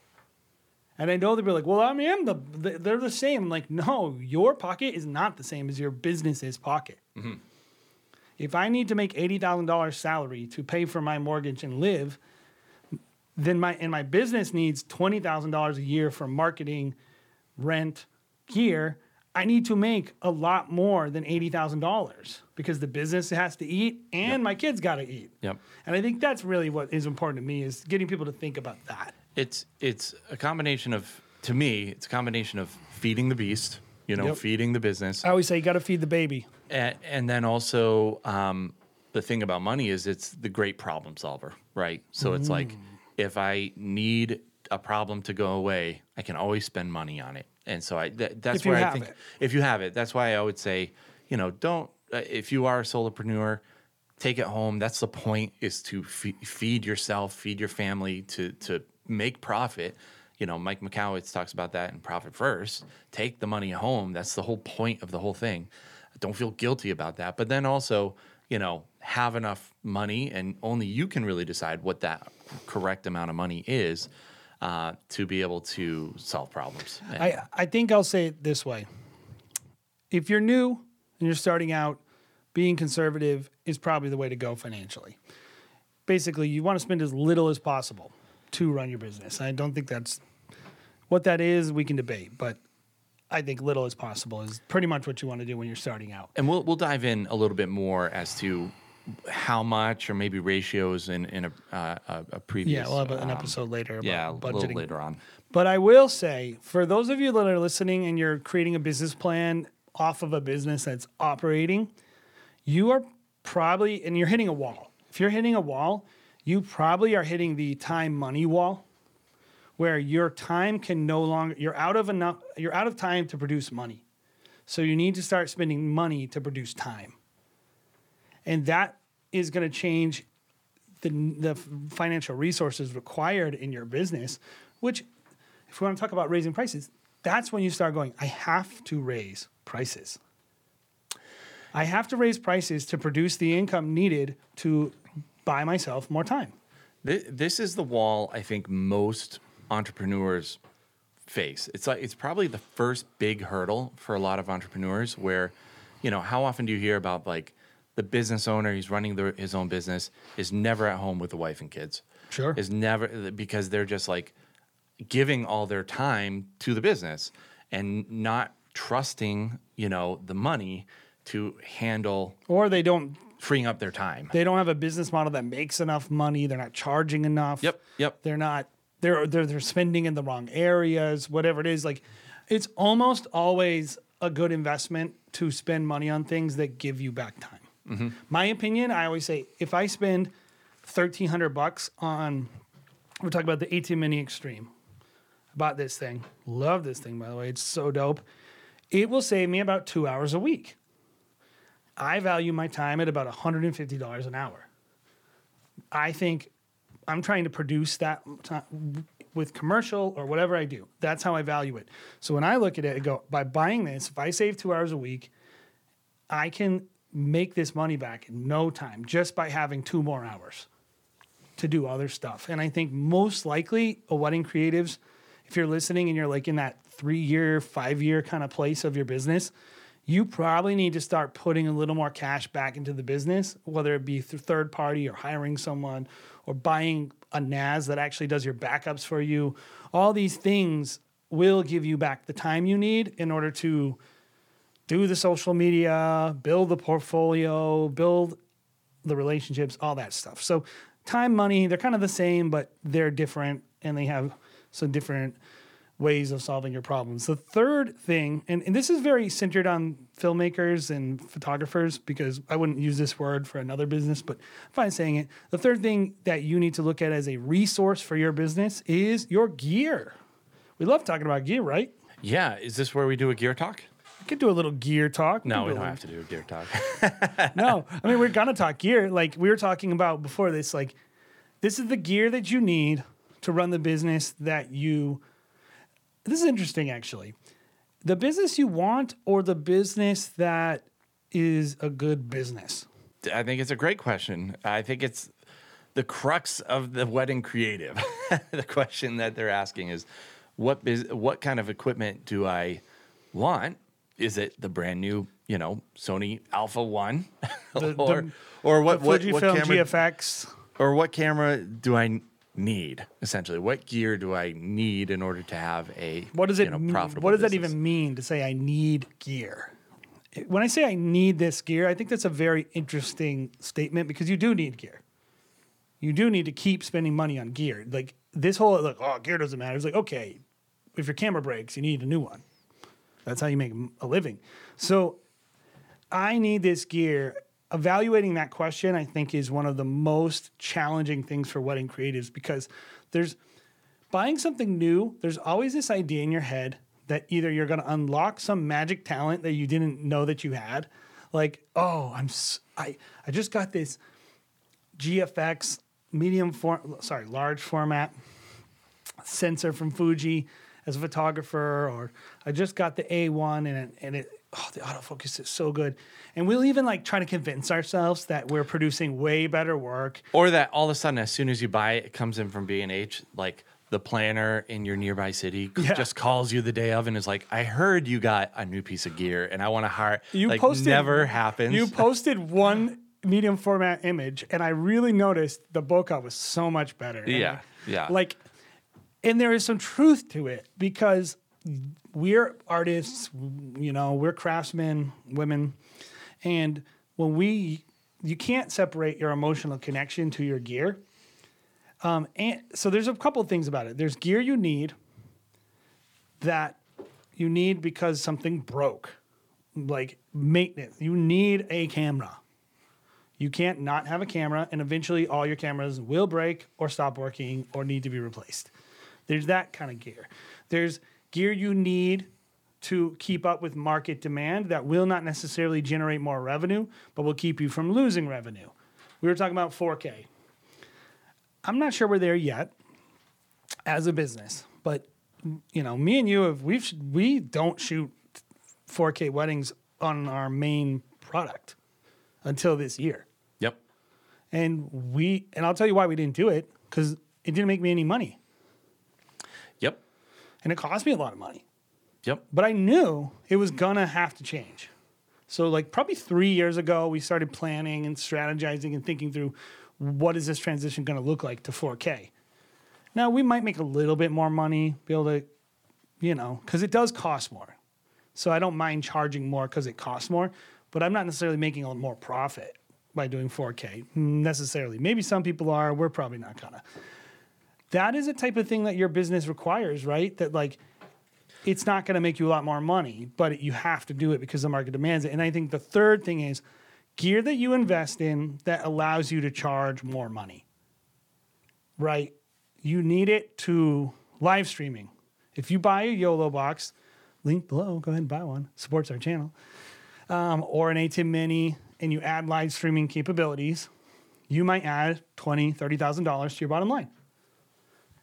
And I know they'll be like, well, I mean, the, the, they're the same. I'm like, no, your pocket is not the same as your business's pocket. Mm-hmm. If I need to make $80,000 salary to pay for my mortgage and live, then my, and my business needs $20,000 a year for marketing, rent, gear, I need to make a lot more than $80,000 because the business has to eat and my kids got to eat. Yep. And I think that's really what is important to me is getting people to think about that. It's it's a combination of to me, it's a combination of feeding the beast, you know, Yep. feeding the business. I always say you got to feed the baby. And, and then also, um, the thing about money is it's the great problem solver, right? So it's like if I need a problem to go away, I can always spend money on it. And so I that, that's If you where I have think it. if you have it, that's why I would say, you know, don't uh, if you are a solopreneur, take it home. That's the point is to fe- feed yourself, feed your family, to to make profit. You know, Mike Michalowicz talks about that in Profit First. Take the money home. That's the whole point of the whole thing. Don't feel guilty about that. But then also, you know, have enough money, and only you can really decide what that correct amount of money is uh, to be able to solve problems. And- I, I think I'll say it this way. If you're new and you're starting out, being conservative is probably the way to go financially. Basically, you want to spend as little as possible to run your business. I don't think that's what that is, we can debate, but I think little as possible is pretty much what you want to do when you're starting out. And we'll we'll dive in a little bit more as to how much or maybe ratios in in a uh, a, a previous. Yeah, we'll have an um, episode later about Yeah, a little budgeting. later on. But I will say, for those of you that are listening and you're creating a business plan off of a business that's operating, you are probably, and you're hitting a wall. If you're hitting a wall, you probably are hitting the time money wall where your time can no longer, you're out of enough, you're out of time to produce money. So you need to start spending money to produce time. And that is going to change the, the financial resources required in your business, which, if we want to talk about raising prices, that's when you start going, I have to raise prices. I have to raise prices to produce the income needed to buy myself more time. Thi- This is the wall I think most entrepreneurs face. It's like it's probably the first big hurdle for a lot of entrepreneurs where, you know, how often do you hear about like the business owner, he's running the, his own business, is never at home with the wife and kids. Sure. Is never because they're just like giving all their time to the business and not trusting, you know, the money to handle Or they don't freeing up their time. they don't have a business model that makes enough money. They're not charging enough. Yep, yep. They're not. They're they're they're spending in the wrong areas. Whatever it is, like it's almost always a good investment to spend money on things that give you back time. Mm-hmm. My opinion, I always say, if I spend thirteen hundred bucks on, we're talking about the ATEM Mini Extreme. I bought this thing. Love this thing, by the way. It's so dope. It will save me about two hours a week. I value my time at about $150 an hour. I think I'm trying to produce that with commercial or whatever I do. That's how I value it. So when I look at it, I go, by buying this, if I save two hours a week, I can make this money back in no time just by having two more hours to do other stuff. And I think most likely a wedding creatives, if you're listening and you're like in that three year, five year kind of place of your business, you probably need to start putting a little more cash back into the business, whether it be through third party or hiring someone or buying a NAS that actually does your backups for you. All these things will give you back the time you need in order to do the social media, build the portfolio, build the relationships, all that stuff. So time, money, they're kind of the same, but they're different and they have some different ways of solving your problems. The third thing, and, and this is very centered on filmmakers and photographers because I wouldn't use this word for another business, but I'm fine saying it. The third thing that you need to look at as a resource for your business is your gear. We love talking about gear, right? Yeah. Is this where we do a gear talk? We could do a little gear talk. No, we do don't have to do a gear talk. no, I mean we're gonna talk gear. Like we were talking about before this. Like this is the gear that you need to run the business that you. This is interesting, actually. The business you want, or the business that is a good business. I think it's a great question. I think it's the crux of the wedding creative. the question that they're asking is, what bus- what kind of equipment do I want? Is it the brand new, you know, Sony Alpha One, The- or the- or what what, what Fujifilm camera GFX. or what camera do I need? Essentially, what gear do I need in order to have a What does it you know, mean? profitable What does that even mean to say I need gear? When I say I need this gear, I think that's a very interesting statement because you do need gear. You do need to keep spending money on gear. Like this whole like, oh, gear doesn't matter. It's like, okay, if your camera breaks, you need a new one. That's how you make a living. So I need this gear. Evaluating that question, I think, is one of the most challenging things for wedding creatives because there's buying something new, there's always this idea in your head that either you're going to unlock some magic talent that you didn't know that you had, like, oh, I'm I, I just got this GFX medium form, sorry, large format sensor from Fuji as a photographer, or I just got the A1 and it, and it oh the autofocus is so good, and we'll even like try to convince ourselves that we're producing way better work. Or that all of a sudden, as soon as you buy it, it comes in from B and H, like the planner in your nearby city Yeah. just calls you the day of and is like, "I heard you got a new piece of gear, and I want to hire." You like, posted never happens. You posted one medium format image, and I really noticed the bokeh was so much better. Yeah, I- yeah. Like, and there is some truth to it because we're artists, you know, we're craftsmen, women, and when we, you can't separate your emotional connection to your gear. Um, and so there's a couple things about it. There's gear you need that you need because something broke, like maintenance. You need a camera. You can't not have a camera, and eventually all your cameras will break or stop working or need to be replaced. There's that kind of gear. There's gear you need to keep up with market demand that will not necessarily generate more revenue, but will keep you from losing revenue. We were talking about 4K. I'm not sure we're there yet as a business, but you know, me and you have we've we don't shoot 4K weddings on our main product until this year. Yep. And we and I'll tell you why we didn't do it cuz it didn't make me any money. And it cost me a lot of money. Yep. But I knew it was gonna have to change. So like probably 3 years ago we started planning and strategizing and thinking through what is this transition to look like to 4K. Now we might make a little bit more money, be able to you know, cuz it does cost more. So I don't mind charging more cuz it costs more, but I'm not necessarily making a more profit by doing 4K necessarily. Maybe some people are, we're probably not gonna. That is a type of thing that your business requires, right? That like it's not going to make you a lot more money, but you have to do it because the market demands it. And I think the third thing is gear that you invest in that allows you to charge more money. Right? You need it to live streaming. If you buy a YOLO box, link below, go ahead and buy one, supports our channel, um, or an ATEM Mini, and you add live streaming capabilities, you might add $20,000, $30,000 to your bottom line.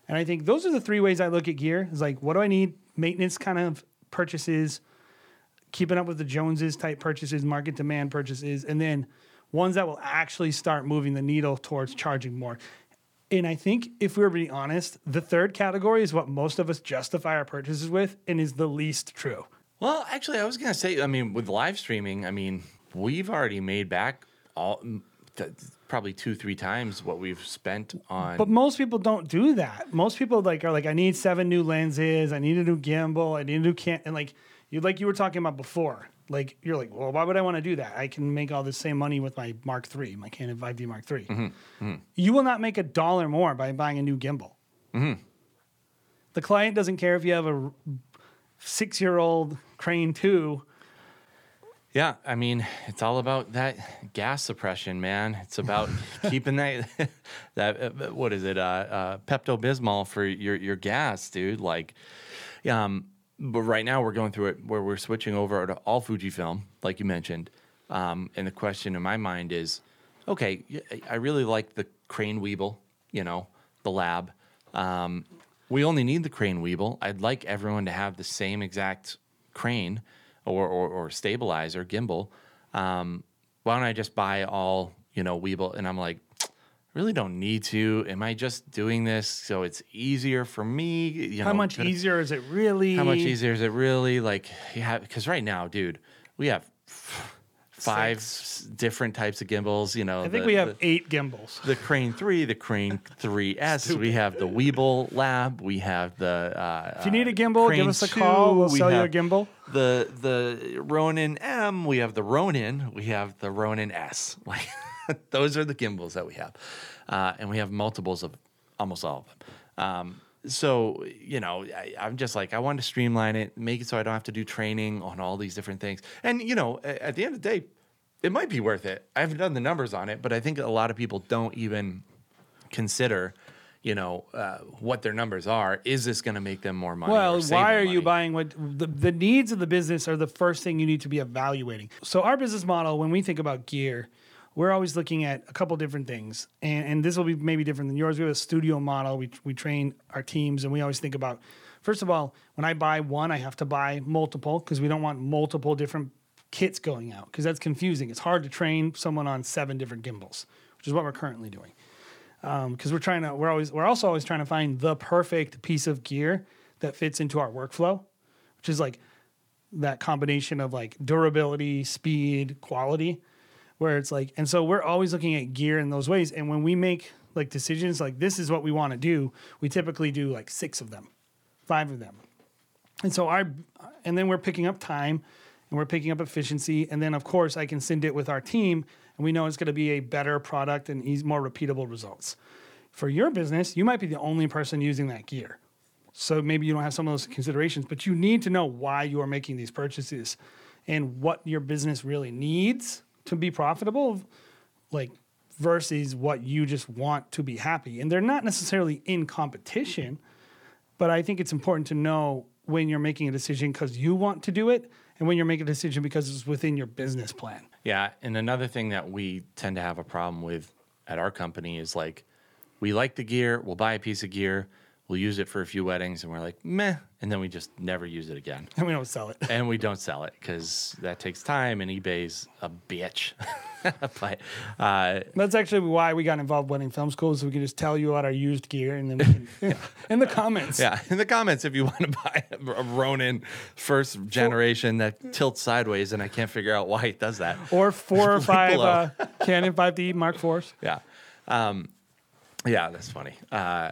And I think those are the three ways I look at gear. Is like, what do I need? Maintenance kind of purchases, keeping up with the Joneses type purchases, market demand purchases, and then ones that will actually start moving the needle towards charging more. And I think if we were being honest, the third category is what most of us justify our purchases with and is the least true. Well, actually, I was gonna say, I mean, with live streaming, I mean, we've already made back all th- probably two, three times what we've spent on. But most people don't do that. Most people like are like, I need seven new lenses, I need a new gimbal, I need a new can and like you like you were talking about before. Like you're like, well, why would I want to do that? I can make all the same money with my Mark III, my Canon 5D Mark III. Mm-hmm, mm-hmm. You will not make a dollar more by buying a new gimbal. Mm-hmm. The client doesn't care if you have a six year old Crane 2. Yeah, I mean, it's all about that gas suppression, man. It's about keeping that that uh, what is it? Uh, uh, Pepto Bismol for your your gas, dude. Like, um, but right now we're going through it where we're switching over to all Fujifilm, like you mentioned. Um, and the question in my mind is, okay, I really like the Crane Weebill, you know, the lab. Um, we only need the Crane Weebill. I'd like everyone to have the same exact crane or, or, or stabilizer gimbal. Um, why don't I just buy all, you know, Weebill? And I'm like, I really don't need to. Am I just doing this so it's easier for me? You How much easier is it really? how much easier is it really? Like, yeah, because right now, dude, we have five s- different types of gimbals. You know, I think the- we have the, eight gimbals. the Crane Three, the Crane 3S. we have the Weebill Lab. We have the. Uh, If you need a gimbal, give us a 2, call. We'll we sell you a gimbal. The the Ronin M. We have the Ronin. We have the Ronin S. Like those are the gimbals that we have, uh, and we have multiples of almost all of them. Um, so you know, I, I'm just like I want to streamline it, make it so I don't have to do training on all these different things. And you know, at the end of the day, it might be worth it. I haven't done the numbers on it, but I think a lot of people don't even consider. You know uh, what their numbers are. Is this going to make them more money? Well, why are you buying what the, the needs of the business are the first thing you need to be evaluating. So our business model, when we think about gear, we're always looking at a couple different things, and, and this will be maybe different than yours. We have a studio model. We we train our teams, and we always think about first of all, when I buy one, I have to buy multiple because we don't want multiple different kits going out because that's confusing. It's hard to train someone on seven different gimbals, which is what we're currently doing. Um, because we're trying to we're always we're also always trying to find the perfect piece of gear that fits into our workflow which is like that combination of like durability speed quality where it's like and so we're always looking at gear in those ways. And when we make like decisions like this is what we want to do we typically do like six of them five of them. And so our and then we're picking up time and we're picking up efficiency. And then of course i can send it with our team and we know it's going to be a better product and eas- more repeatable results. For your business you might be the only person using that gear. So maybe you don't have some of those considerations but you need to know why you are making these purchases and what your business really needs to be profitable like versus what you just want to be happy. And they're not necessarily in competition but I think it's important to know when you're making a decision because you want to do it and when you're making a decision because it's within your business plan. Yeah, and another thing that we tend to have a problem with at our company is like we like the gear, we'll buy a piece of gear, we'll use it for a few weddings, and we're like meh, and then we just never use it again, And we don't sell it. and we don't sell it because that takes time, and eBay's a bitch. but uh, That's actually why we got involved wedding film school, so we can just tell you about our used gear and then we can, in the comments. yeah, in the comments if you want to buy a Ronin first generation that tilts sideways, and I can't figure out why it does that. Or four or five uh, Canon 5D Mark IVs. yeah um yeah that's funny uh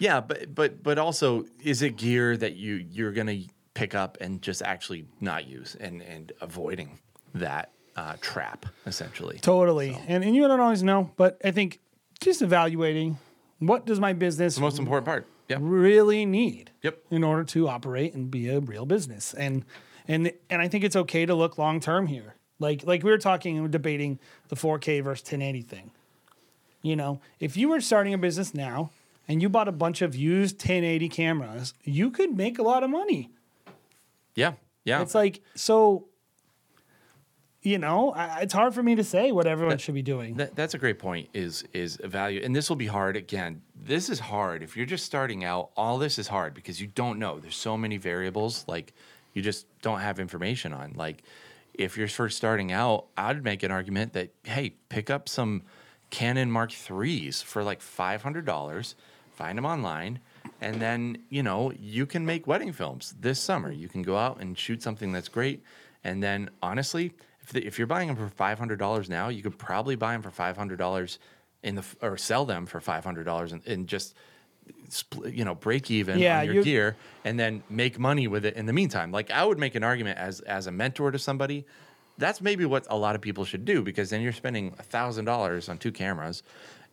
yeah but but but also is it gear that you you're gonna pick up and just actually not use and and avoiding that uh trap essentially? Totally. And, and you don't always know, but I think just evaluating what does my business the most important part. Yeah. really need Yep. in order to operate and be a real business. And and and i think it's okay to look long term here. Like like we were talking and debating the 4k versus 1080 thing. You know if you were starting a business now and you bought a bunch of used 1080 cameras you could make a lot of money yeah yeah it's like so you know I, it's hard for me to say what everyone should be doing That, that's a great point. Is is value, and this will be hard. Again, this is hard. If you're just starting out, all this is hard because you don't know. There's so many variables. Like you just don't have information on. Like if you're first starting out, I'd make an argument that hey, pick up some Canon Mark threes for like five hundred dollars. Find them online, and then you know you can make wedding films this summer. You can go out and shoot something that's great, and then honestly, if, the, if you're buying them for five hundred dollars now, you could probably buy them for five hundred dollars in the or sell them for five hundred dollars and, and just split, you know break even Yeah, on your gear and then make money with it in the meantime. Like I would make an argument as as a mentor to somebody. That's maybe what a lot of people should do because then you're spending thousand dollars on two cameras,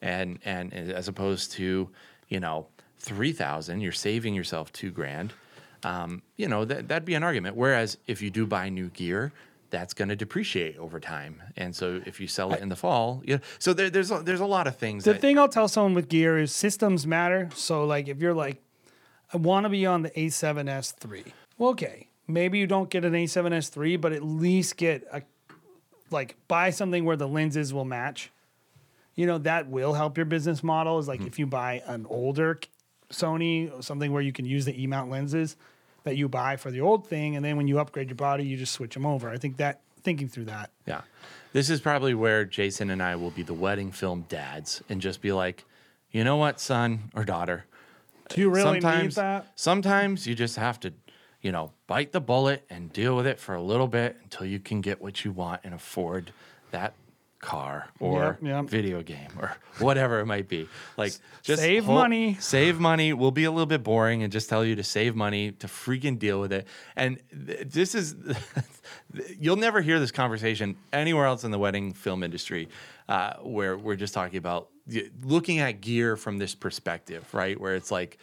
and and as opposed to you know three thousand, you're saving yourself two grand. Um, you know that that'd be an argument. Whereas if you do buy new gear, that's going to depreciate over time, and so if you sell it in the fall, yeah. So there, there's a, there's a lot of things. The that, thing I'll tell someone with gear is systems matter. So like if you're like, I want to be on the A7S3. Well, okay, maybe you don't get an A7S3, but at least get a like buy something where the lenses will match. You know that will help your business model. Is like mm. if you buy an older Sony, something where you can use the E mount lenses that you buy for the old thing, and then when you upgrade your body, you just switch them over. I think that thinking through that. Yeah. This is probably where Jason and I will be the wedding film dads and just be like, you know what, son or daughter? Do you really need sometimes, that? Sometimes you just have to, you know, bite the bullet and deal with it for a little bit until you can get what you want and afford that car or Yep, yep. video game or whatever it might be. Like just Save money. Save money. We'll be a little bit boring and just tell you to save money to freaking deal with it. And th- this is you'll never hear this conversation anywhere else in the wedding film industry uh, where we're just talking about looking at gear from this perspective, right? Where it's like,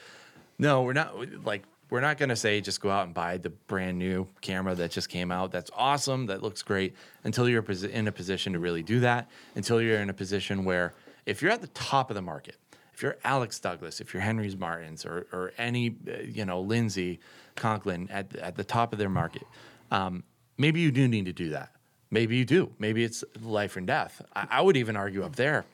no, we're not like we're not going to say just go out and buy the brand new camera that just came out. That's awesome. That looks great. Until you're in a position to really do that. Until you're in a position where if you're at the top of the market, if you're Alex Douglas, if you're Henry's Martins, or or any uh, you know Lindsay Conklin at at the top of their market, um, maybe you do need to do that. Maybe you do. Maybe it's life and death. I, I would even argue up there.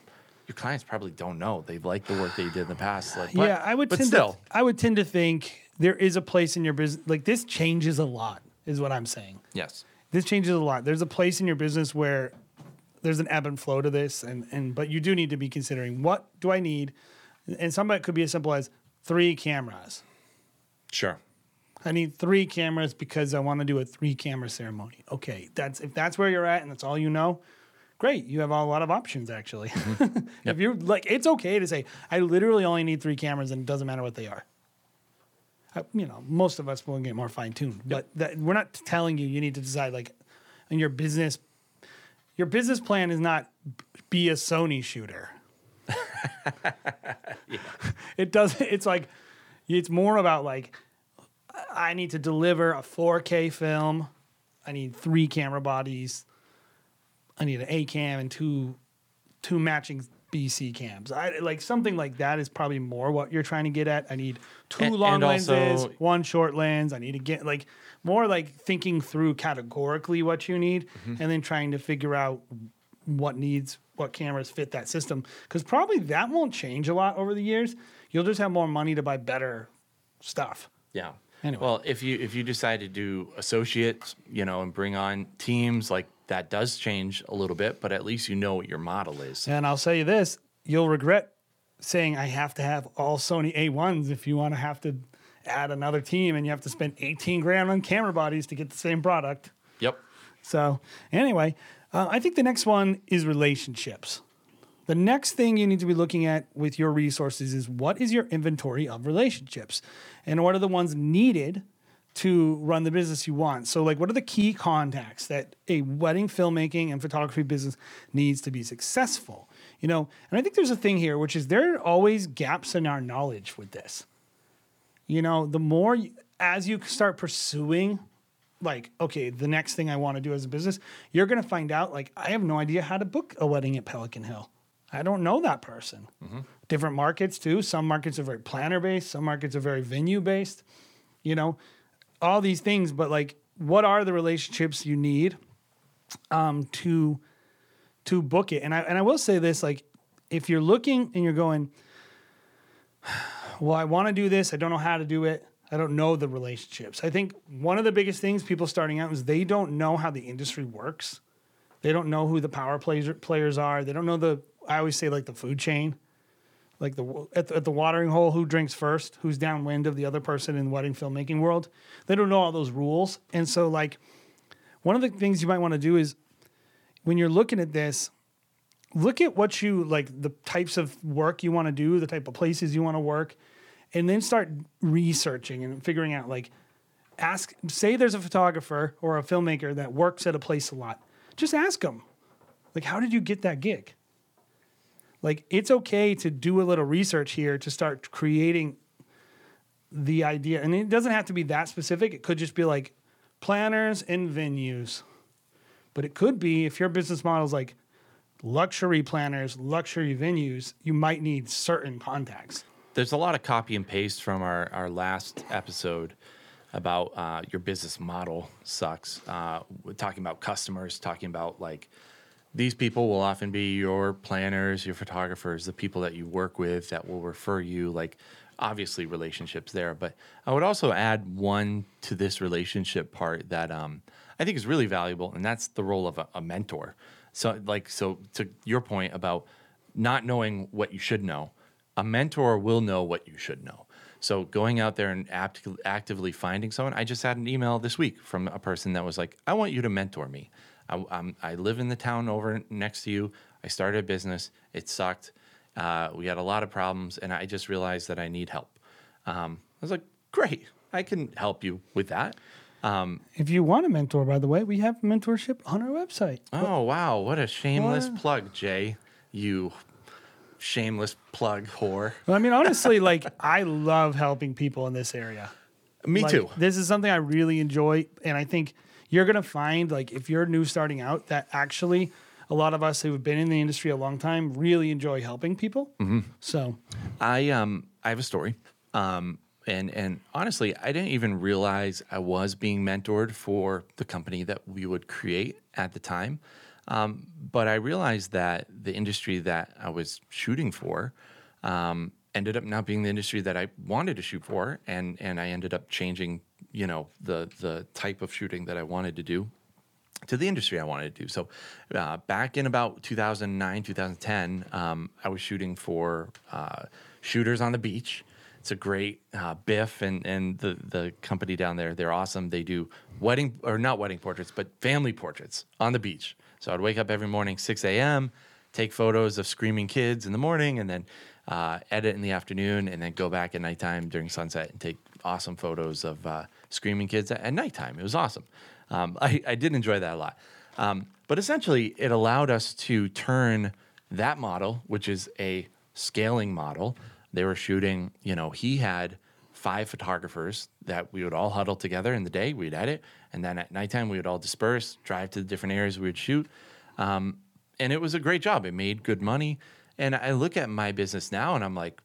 Your clients probably don't know. They like the work that you did in the past. Like, but, yeah, I would But tend still, to I would tend to think there is a place in your business like this changes a lot is what I'm saying. yes. This changes a lot. There's a place in your business where there's an ebb and flow to this and and but you do need to be considering what do I need? And some of it could be as simple as three cameras. Sure. I need three cameras because I want to do a three camera ceremony. Okay, that's if that's where you're at and that's all you know, great. You have a lot of options actually. Mm-hmm. if you're like, it's okay to say I literally only need three cameras and it doesn't matter what they are. Uh, you know, most of us will get more fine tuned, but that, we're not telling you you need to decide like, in your business. Your business plan is not be a Sony shooter. It doesn't. It's like it's more about like I need to deliver a 4K film. I need three camera bodies. I need an A cam and two two matching BC cams. I like something like that is probably more what you're trying to get at. I need two And- long and also- lenses, one short lens. I need to get like more like thinking through categorically what you need Mm-hmm. and then trying to figure out what needs what cameras fit that system because probably that won't change a lot over the years. You'll just have more money to buy better stuff. Yeah. Anyway. Well, if you if you decide to do associates, you know, and bring on teams, like that does change a little bit, but at least you know what your model is. And I'll say you this, you'll regret saying I have to have all Sony A1s if you want to have to add another team and you have to spend 18 grand on camera bodies to get the same product. Yep. So, anyway, uh, I think the next one is relationships. The next thing you need to be looking at with your resources is what is your inventory of relationships and what are the ones needed to run the business you want. So, like, what are the key contacts that a wedding filmmaking and photography business needs to be successful? You know, and I think there's a thing here, which is there are always gaps in our knowledge with this. You know, the more as you start pursuing like, okay, the next thing I want to do as a business, you're going to find out, like, I have no idea how to book a wedding at Pelican Hill. I don't know that person. Mm-hmm. Different markets, too. Some markets are very planner based, some markets are very venue based, you know, all these things. But, like, what are the relationships you need um, to to book it? And I, and I will say this, like, if you're looking and you're going, well, I want to do this. I don't know how to do it. I don't know the relationships. I think one of the biggest things people starting out is they don't know how the industry works. They don't know who the power players players are. They don't know the. I always say like the food chain, like the at, the at the watering hole, who drinks first, who's downwind of the other person in the wedding filmmaking world. They don't know all those rules, and so like one of the things you might want to do is when you're looking at this, look at what you like the types of work you want to do, the type of places you want to work, and then start researching and figuring out like ask say there's a photographer or a filmmaker that works at a place a lot. Just ask them. Like how did you get that gig? Like it's okay to do a little research here to start creating the idea, and it doesn't have to be that specific. It could just be like planners and venues. But it could be if your business model is like luxury planners, luxury venues, you might need certain contacts. There's a lot of copy and paste from our, our last episode about uh, your business model sucks. Uh, talking about customers, talking about like these people will often be your planners, your photographers, the people that you work with that will refer you. Like, obviously, relationships there. But I would also add one to this relationship part that um, I think is really valuable, and that's the role of a, a mentor. So, like, so to your point about not knowing what you should know, a mentor will know what you should know. So going out there and act- actively finding someone, I just had an email this week from a person that was like, "I want you to mentor me. I, I'm, I live in the town over next to you. I started a business. It sucked. Uh, we had a lot of problems, and I just realized that I need help." Um, I was like, "Great, I can help you with that." If you want a mentor, by the way, we have mentorship on our website. Oh wow, what a shameless What? plug, Jay. You shameless plug whore. Well, I mean, honestly, like I love helping people in this area. Me Like, too. This is something I really enjoy, and I think you're gonna find like if you're new starting out, that actually a lot of us who have been in the industry a long time really enjoy helping people. Mm-hmm. So I um I have a story. Um and and honestly, I didn't even realize I was being mentored for the company that we would create at the time. Um, but I realized that the industry that I was shooting for um, ended up not being the industry that I wanted to shoot for, and and I ended up changing, you know, the the type of shooting that I wanted to do to the industry I wanted to do. So, uh, back in about 2009, 2010, um, I was shooting for uh, Shooters on the Beach. It's a great uh, Biff and and the the company down there. They're awesome. They do wedding or not wedding portraits, but family portraits on the beach. So I'd wake up every morning 6 a.m., take photos of screaming kids in the morning, and then uh, edit in the afternoon, and then go back at nighttime during sunset and take awesome photos of uh, screaming kids at, at nighttime. It was awesome. Um, I, I did enjoy that a lot. Um, but essentially, it allowed us to turn that model, which is a scaling model. They were shooting, you know, he had five photographers that we would all huddle together in the day, we'd edit, and then at nighttime we would all disperse, drive to the different areas we would shoot. Um, and it was a great job. It made good money. And I look at my business now and I'm like,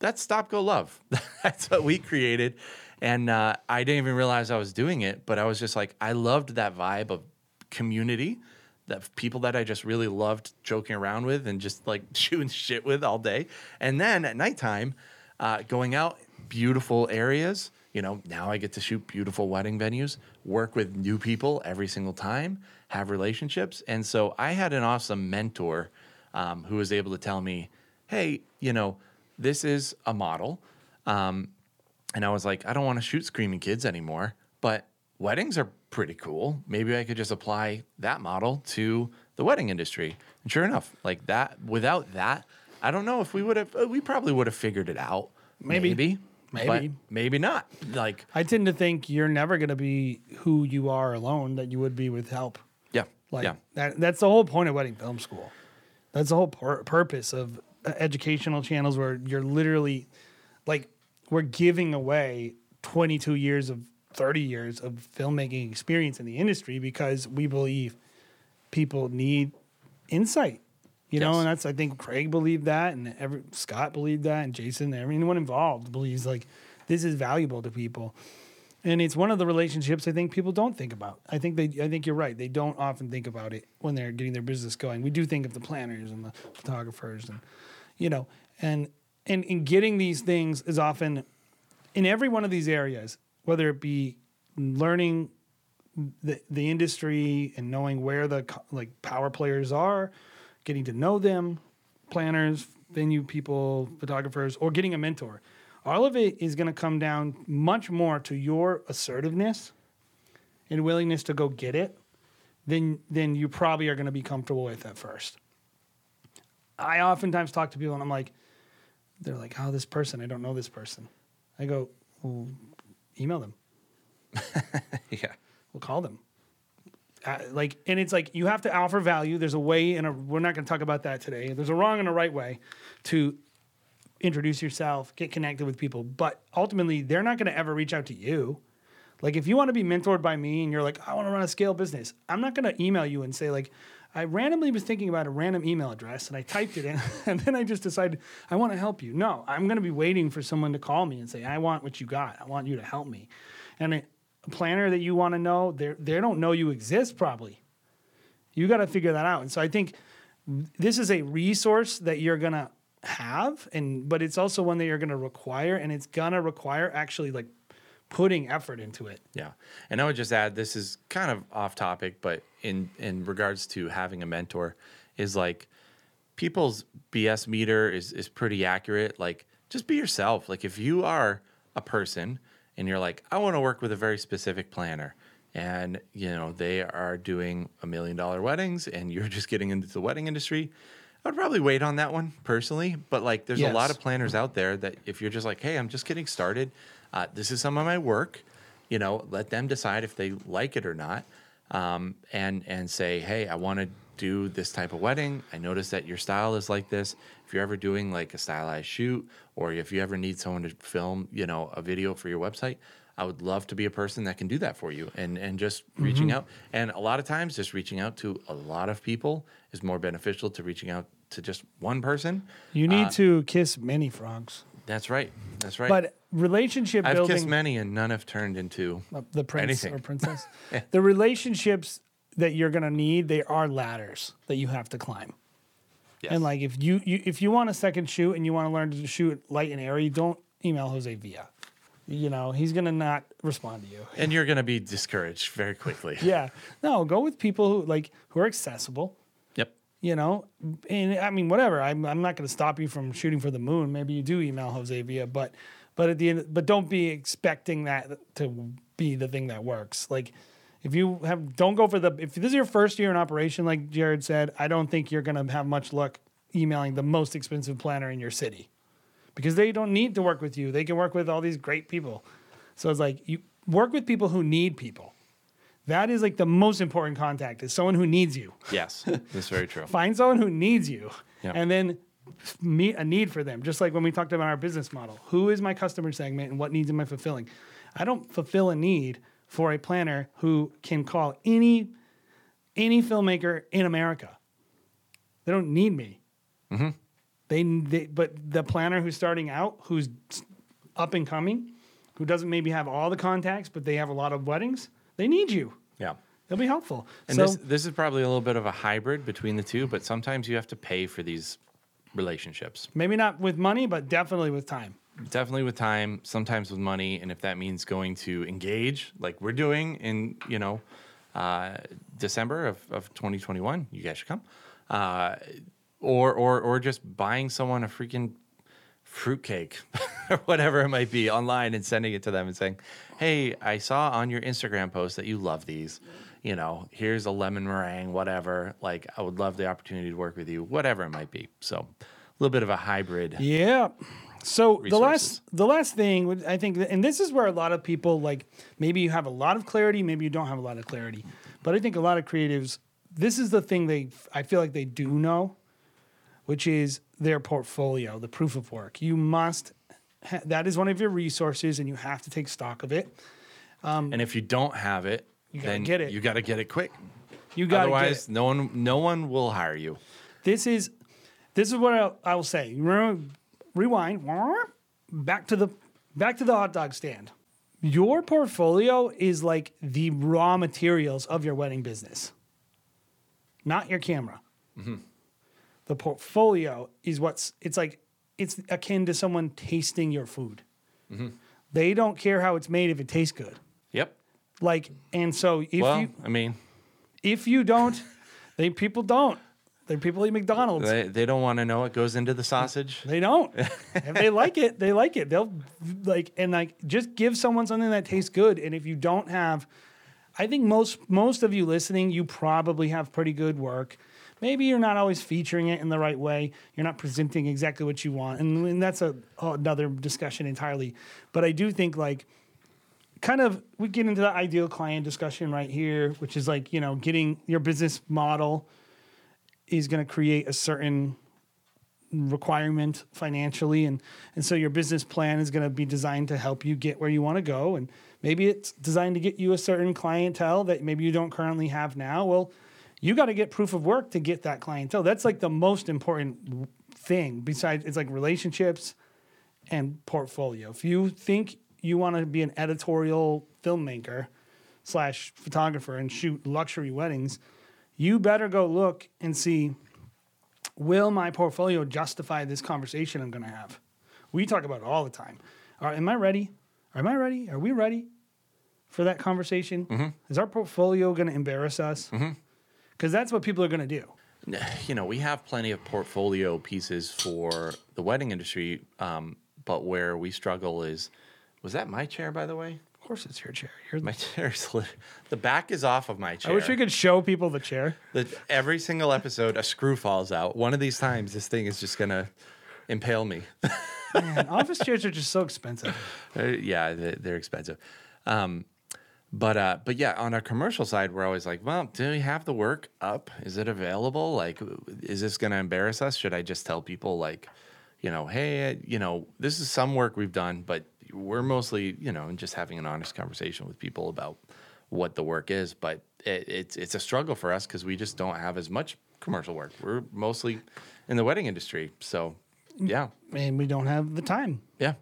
that's Stop Go Love. that's what we created. And uh, I didn't even realize I was doing it, but I was just like, I loved that vibe of community, that people that I just really loved joking around with and just like shooting shit with all day. And then at nighttime, uh, going out, beautiful areas. You know, now I get to shoot beautiful wedding venues, work with new people every single time, have relationships. And so I had an awesome mentor um, who was able to tell me, hey, you know, this is a model. Um, and I was like, I don't want to shoot screaming kids anymore, but weddings are pretty cool. Maybe I could just apply that model to the wedding industry. And sure enough, like that, without that, I don't know if we would have, uh, we probably would have figured it out. Maybe. Maybe. Maybe. maybe not. Like, I tend to think you're never going to be who you are alone that you would be with help. yeah. Like yeah. that, that's the whole point of wedding film school. That's the whole pur- purpose of uh, educational channels where you're literally like we're giving away 22 years of 30 years of filmmaking experience in the industry because we believe people need insight. You know, and that's I think Craig believed that, and every Scott believed that, and Jason, everyone involved believes like this is valuable to people and it's one of the relationships I think people don't think about. I think they, I think you're right. They don't often think about it when they're getting their business going. We do think of the planners and the photographers, and you know, and and in getting these things is often in every one of these areas, whether it be learning the the industry and knowing where the like power players are, getting to know them, planners, venue people, photographers, or getting a mentor. All of it is going to come down much more to your assertiveness and willingness to go get it than than you probably are going to be comfortable with at first. I oftentimes talk to people and I'm like, they're like, "Oh, this person, I don't know this person." I go, well, email them. Yeah. We'll call them. Uh, like, and it's like you have to offer value. There's a way, and a, we're not going to talk about that today. There's a wrong and a right way to introduce yourself, get connected with people. But ultimately, they're not going to ever reach out to you. Like if you want to be mentored by me and you're like, I want to run a scale business, I'm not going to email you and say like, I randomly was thinking about a random email address and I typed it in and then I just decided I want to help you. No, I'm going to be waiting for someone to call me and say, I want what you got. I want you to help me. And a planner that you want to know, they they don't know you exist probably. You got to figure that out. And so I think this is a resource that you're going to have and but it's also one that you're going to require and it's going to require actually like putting effort into it. Yeah. And I would just add this is kind of off topic, but in in regards to having a mentor is like people's BS meter is is pretty accurate. Like just be yourself. Like if you are a person and you're like, I want to work with a very specific planner and you know they are doing a million dollar weddings and you're just getting into the wedding industry, I would probably wait on that one personally. But like there's a lot of planners out there that if you're just like, hey, I'm just getting started, uh, this is some of my work, you know, let them decide if they like it or not, um, and and say, hey, I want to do this type of wedding. I notice that your style is like this. If you're ever doing like a stylized shoot, or if you ever need someone to film, you know, a video for your website. I would love to be a person that can do that for you and and just reaching Mm-hmm. out. And a lot of times just reaching out to a lot of people is more beneficial to reaching out to just one person. You need to kiss many frogs. That's right. That's right. But relationship I've building kissed many and none have turned into uh, the prince anything. or princess. The relationships that you're going to need, they are ladders that you have to climb. Yes. And like if you, you if you want a second shoot and you want to learn to shoot light and airy, don't email Jose Villa. You know, he's going to not respond to you. and you're going to be discouraged very quickly. Yeah. No, go with people who like who are accessible. You know? And i mean whatever. I'm, I'm not going to stop you from shooting for the moon. Maybe you do email jose villa but but at the end but don't be expecting that to be the thing that works. Like if you have don't go for the if this is your first year in operation like jared said i don't think you're going to have much luck emailing the most expensive planner in your city. Because they don't need to work with you. They can work with all these great people. So it's like you work with people who need people that is like the most important contact is someone who needs you Yes. That's very true. find someone who needs you Yeah. and then meet a need for them just like when we talked about our business model who is my customer segment and what needs am i fulfilling i don't fulfill a need for a planner who can call any any filmmaker in america they don't need me mm-hmm. they, they but the planner who's starting out who's up and coming who doesn't maybe have all the contacts but they have a lot of weddings they need you Yeah. they'll be helpful And so this this is probably a little bit of a hybrid between the two, but sometimes you have to pay for these relationships. maybe not with money but definitely with time Definitely with time, sometimes with money, and if that means going to engage, like we're doing in you know uh, December of, of 2021, you guys should come, uh, or or or just buying someone a freaking fruitcake or whatever it might be online and sending it to them and saying, "Hey, I saw on your Instagram post that you love these. You know, here's a lemon meringue, whatever. Like, I would love the opportunity to work with you, whatever it might be." So, a little bit of a hybrid. Yeah. So the last the last thing I think, and this is where a lot of people like maybe you have a lot of clarity, maybe you don't have a lot of clarity, but I think a lot of creatives, this is the thing they I feel like they do know, which is their portfolio, the proof of work. You must that is one of your resources, and you have to take stock of it. Um, and if you don't have it, you gotta then get it. you got to get it quick. You got to get Otherwise, it. no one no one will hire you. This is this is what I, I will say. Remember, rewind back to the back to the hot dog stand. Your portfolio is like the raw materials of your wedding business, not your camera. Mm-hmm. The portfolio is what's it's like it's akin to someone tasting your food. Mm-hmm. They don't care how it's made if it tastes good. Yep. Like and so if well, you I mean, if you don't, they people don't. They people eat McDonald's. they, they don't want to know what goes into the sausage. They don't. if they like it, they like it. They'll like and like just give someone something that tastes good. And if you don't have, I think most most of you listening, you probably have pretty good work. Maybe you're not always featuring it in the right way. You're not presenting exactly what you want, and, and that's a another discussion entirely. But I do think like kind of we get into the ideal client discussion right here, which is like you know getting your business model is going to create a certain requirement financially and and so your business plan is going to be designed to help you get where you want to go and maybe it's designed to get you a certain clientele that maybe you don't currently have now well you got to get proof of work to get that clientele that's like the most important thing besides it's like relationships and portfolio if you think you want to be an editorial filmmaker slash photographer and shoot luxury weddings you better go look and see will my portfolio justify this conversation I'm going to have? We talk about it all the time. Are, am I ready? Am I ready? Are we ready for that conversation? Mm-hmm. Is our portfolio going to embarrass us? Mm-hmm. Because that's what people are going to do. you know, we have plenty of portfolio pieces for the wedding industry, um, but where we struggle is, was that my chair, by the way? Of course, it's your chair. You're My chair's lit- the back is off of my chair. I wish we could show people the chair. That every single episode, a screw falls out. One of these times, this thing is just gonna impale me. Man, office chairs are just so expensive. Uh, yeah, they- they're expensive. Um, but uh, but yeah, on our commercial side, we're always like, well, do we have the work up? Is it available? Like, is this going to embarrass us? Should I just tell people like, you know, hey, uh, you know, this is some work we've done, but we're mostly, you know, just having an honest conversation with people about what the work is. But it, it's it's a struggle for us because we just don't have as much commercial work. We're mostly in the wedding industry, so yeah, And we don't have the time, yeah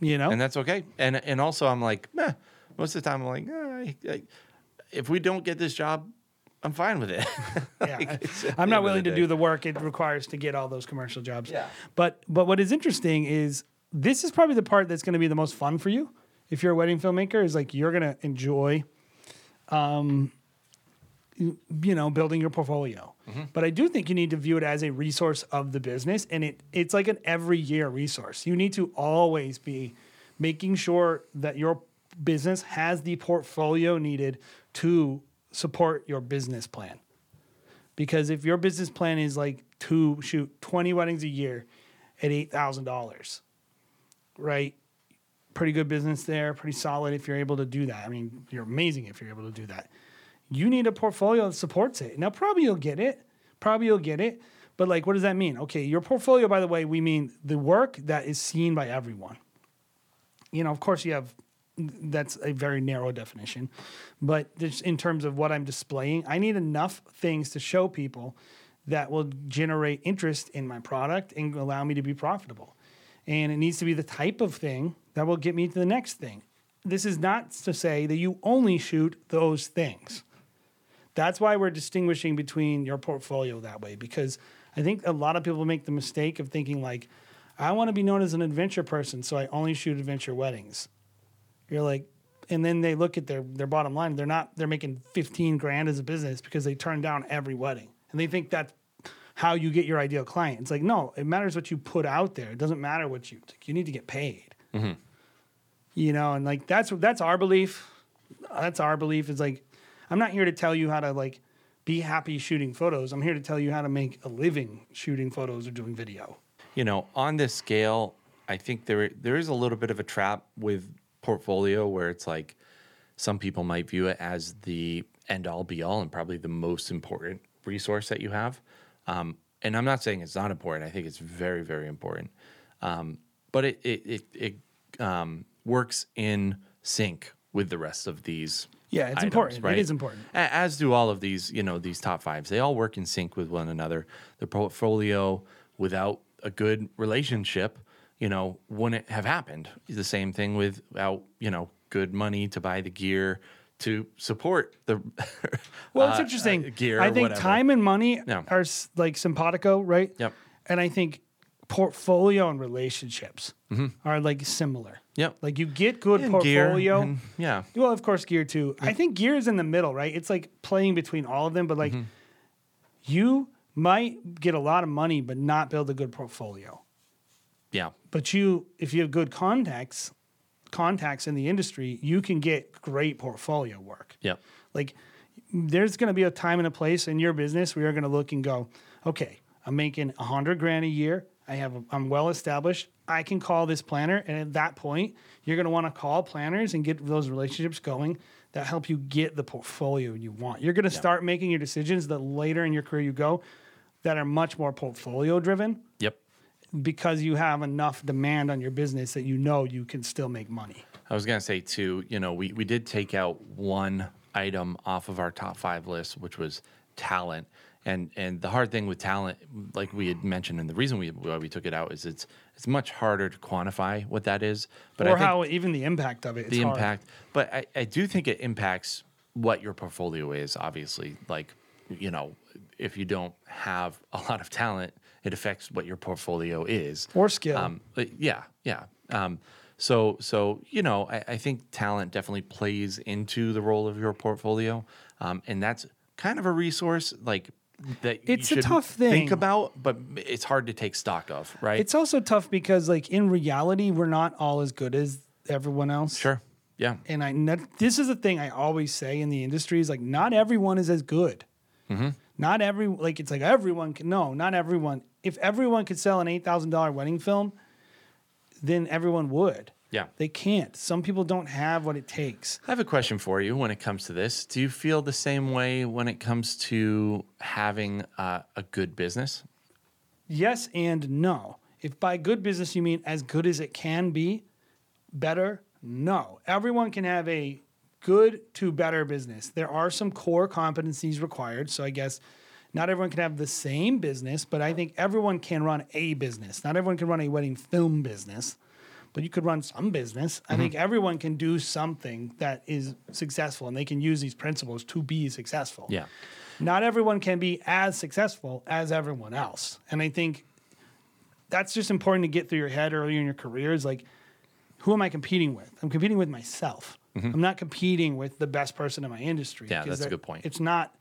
you know? and that's okay. And and also, I'm like, meh. Most of the time, I'm like, eh, I, I, if we don't get this job, I'm fine with it. yeah, Like, I'm not willing to do the work it requires to get all those commercial jobs. Yeah. But but what is interesting is this is probably the part that's going to be the most fun for you if you're a wedding filmmaker. Is like you're going to enjoy, um, you you know, building your portfolio. Mm-hmm. But I do think you need to view it as a resource of the business, and it it's like an every year resource. You need to always be making sure that your business has the portfolio needed to support your business plan. Because if your business plan is like to shoot 20 weddings a year at $8,000, right? Pretty good business there, pretty solid if you're able to do that. I mean, you're amazing if you're able to do that. You need a portfolio that supports it. Now, probably you'll get it. Probably you'll get it. But, like, what does that mean? Okay, your portfolio, by the way, we mean the work that is seen by everyone. You know, of course, you have that's a very narrow definition. But just in terms of what I'm displaying, I need enough things to show people that will generate interest in my product and allow me to be profitable. And it needs to be the type of thing that will get me to the next thing. This is not to say that you only shoot those things. That's why we're distinguishing between your portfolio that way because I think a lot of people make the mistake of thinking like I want to be known as an adventure person so I only shoot adventure weddings. You're like and then they look at their their bottom line they're not they're making 15 grand as a business because they turn down every wedding and they think that's how you get your ideal client. It's like no, it matters what you put out there. It doesn't matter what you like, you need to get paid. Mm-hmm. You know, and like that's that's our belief. That's our belief. Is like I'm not here to tell you how to like be happy shooting photos. I'm here to tell you how to make a living shooting photos or doing video. you know, on this scale, I think there there is a little bit of a trap with portfolio where it's like some people might view it as the end all be all and probably the most important resource that you have. Um, and I'm not saying it's not important. I think it's very very important. Um, but it it it, it um, works in sync with the rest of these. Yeah, it's items, important. Right? It is important. As do all of these, you know, these top fives. They all work in sync with one another. The portfolio, without a good relationship, you know, wouldn't have happened. The same thing without, you know, good money to buy the gear to support the. Well, it's uh, interesting. uh, gear. I think whatever. time and money Yeah. are like simpatico, right? Yep. And I think portfolio and relationships are like similar. Mm-hmm. Yep. Like you get good And portfolio. and- yeah. Well, of course, gear too. I think gear is in the middle, right? It's like playing between all of them, but like Mm-hmm. you might get a lot of money but not build a good portfolio. Yeah. But you, if you have good contacts, contacts in the industry, you can get great portfolio work. Yeah. Like there's going to be a time and a place in your business where you're going to look and go, okay, I'm making a hundred grand a year. I have, a, I'm well established. I can call this planner, and at that point, you're going to want to call planners and get those relationships going that help you get the portfolio you want. You're going to start making your decisions the later in your career you go that are much more portfolio driven Yep. Because you have enough demand on your business that you know you can still make money. I was gonna say too, you know, we, we did take out one item off of our top five list, which was talent. And and the hard thing with talent, like we had mentioned, and the reason we why we took it out is it's it's much harder to quantify what that is. But I or think how even the impact of it. the it's hard. impact, but I, I do think it impacts what your portfolio is. Obviously, like you know, if you don't have a lot of talent, it affects what your portfolio is Or skill. Um, yeah, yeah. Um, so so you know, I, I think talent definitely plays into the role of your portfolio, um, and that's kind of a resource like that. It's you a tough think about, but it's hard to take stock of, right? It's also tough because, like, in reality, we're not all as good as everyone else. sure, yeah, And I, this is the thing I always say in the industry is like, not everyone is as good. Mm-hmm. Not every, like, it's like everyone can, no, not everyone. If everyone could sell an $8,000 wedding film, then everyone would. yeah. They can't. Some people don't have what it takes. I have a question for you when it comes to this. Do you feel the same way when it comes to having uh, a good business? Yes and no. If by good business you mean as good as it can be, better, no. Everyone can have a good to better business. There are some core competencies required. So I guess not everyone can have the same business, but I think everyone can run a business. Not everyone can run a wedding film business, but you could run some business. I think everyone can do something that is successful and they can use these principles to be successful Yeah. not everyone can be as successful as everyone else. And I think that's just important to get through your head early in your career is like, who am I competing with? I'm competing with myself. I'm not competing with the best person in my industry. Mm-hmm. Yeah, that's a good point. It's not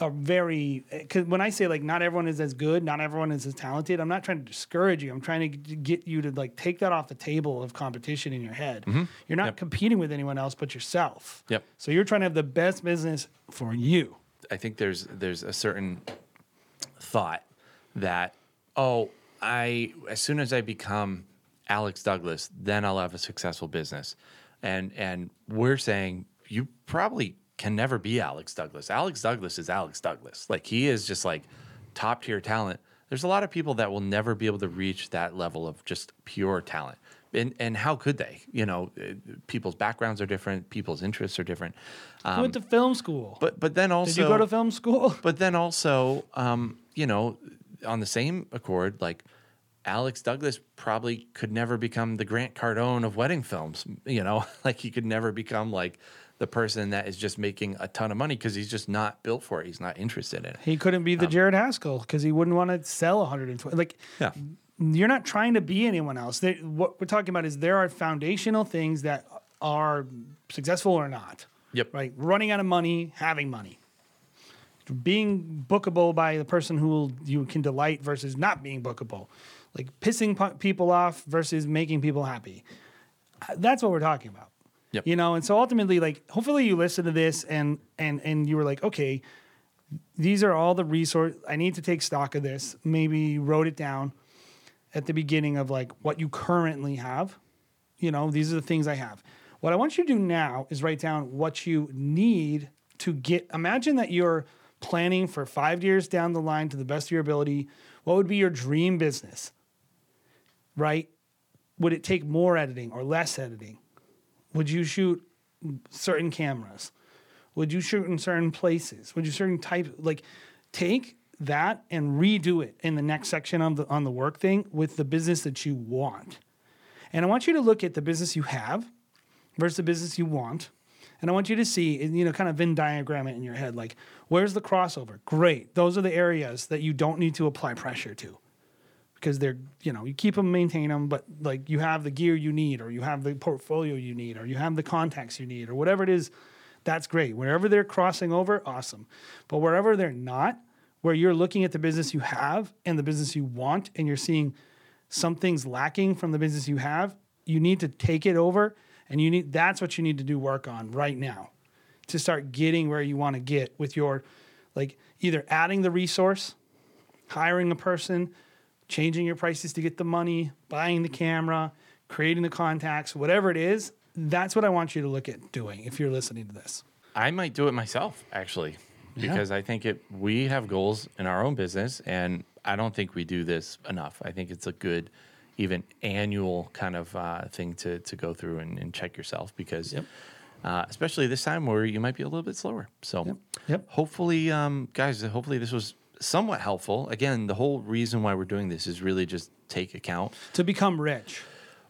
a very, because when I say like not everyone is as good, not everyone is as talented, I'm not trying to discourage you. I'm trying to get you to like take that off the table of competition in your head. You're not Mm-hmm. Yep. competing with anyone else but yourself. Yep. So you're trying to have the best business for you. I think there's there's a certain thought that oh I as soon as I become Alex Douglas then I'll have a successful business and and we're saying you probably can never be Alex Douglas Alex Douglas is Alex Douglas like he is just like top tier talent there's a lot of people that will never be able to reach that level of just pure talent and and how could they you know uh, people's backgrounds are different people's interests are different You went to film school. Um, but but then also Did you go to film school? but then also, um, you know, on the same accord, like Alex Douglas probably could never become the Grant Cardone of wedding films. You know, like he could never become like the person that is just making a ton of money because he's just not built for it. He's not interested in it. He couldn't be the Jared Haskell because he wouldn't want to sell 120. Like, Yeah. you're not trying to be anyone else. They, what we're talking about is there are foundational things that are successful or not. Yep. Right. Running out of money, having money, being bookable by the person who you can delight versus not being bookable, like pissing people off versus making people happy. Uh, That's what we're talking about. Yep. You know, and so ultimately, like, hopefully you listen to this and and and you were like, okay, these are all the resource I need to take stock of this. Maybe you wrote it down at the beginning of like what you currently have. You know, these are the things I have. What I want you to do now is write down what you need to get. Imagine that you're planning for five years down the line to the best of your ability. What would be your dream business? Right? Would it take more editing or less editing? Would you shoot certain cameras? Would you shoot in certain places? Would you certain type like take that and redo it in the next section on the on the work thing with the business that you want. And I want you to look at the business you have versus the business you want. And I want you to see, you know, kind of Venn diagram it in your head. Like, where's the crossover? Great. Those are the areas that you don't need to apply pressure to because they're, you know, you keep them, maintain them, but like you have the gear you need, or you have the portfolio you need, or you have the contacts you need, or whatever it is, that's great. Wherever they're crossing over, awesome. But wherever they're not, where you're looking at the business you have and the business you want, and you're seeing something's lacking from the business you have, you need to take it over and you need that's what you need to do work on right now to start getting where you want to get with your like either adding the resource, hiring a person, changing your prices to get the money, buying the camera, creating the contacts, whatever it is, that's what I want you to look at doing if you're listening to this. I might do it myself actually because I think it we have goals in our own business and I don't think we do this enough. I think it's a good, even annual kind of uh, thing to to go through and, and check yourself because, Yep. uh, especially this time where you might be a little bit slower. So, Yep. Yep. hopefully, um, guys, hopefully this was somewhat helpful. Again, the whole reason why we're doing this is really just take account. To become rich.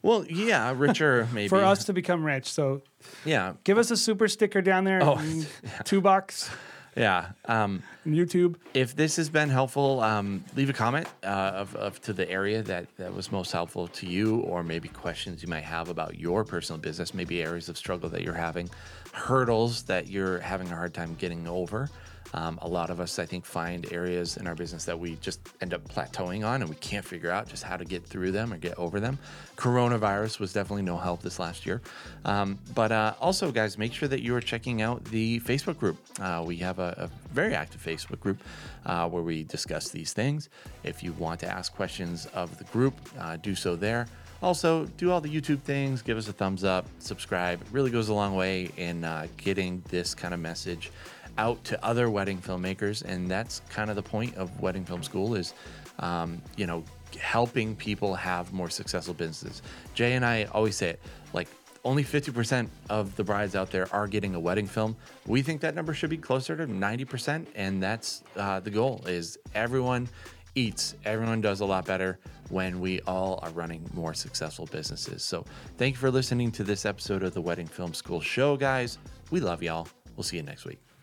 Well, yeah, richer maybe For us to become rich. So Yeah, give us a super sticker down there. Oh, Two bucks. yeah. Um, YouTube. if this has been helpful, um, leave a comment uh, of, of to the area that, that was most helpful to you, or maybe questions you might have about your personal business, maybe areas of struggle that you're having, hurdles that you're having a hard time getting over. Um, a lot of us, I think, find areas in our business that we just end up plateauing on and we can't figure out just how to get through them or get over them. Coronavirus was definitely no help this last year. Um, but uh, also, guys, make sure that you are checking out the Facebook group. Uh, we have a, a very active Facebook group uh, where we discuss these things. If you want to ask questions of the group, uh, do so there. Also, do all the YouTube things, give us a thumbs up, subscribe. It really goes a long way in uh, getting this kind of message out to other wedding filmmakers. And that's kind of the point of Wedding Film School is, um, you know, helping people have more successful businesses. Jay and I always say it like, only 50% of the brides out there are getting a wedding film. We think that number should be closer to 90%, and that's uh, the goal. Is everyone eats, everyone does a lot better when we all are running more successful businesses. So, thank you for listening to this episode of the Wedding Film School show, guys. We love y'all. We'll see you next week.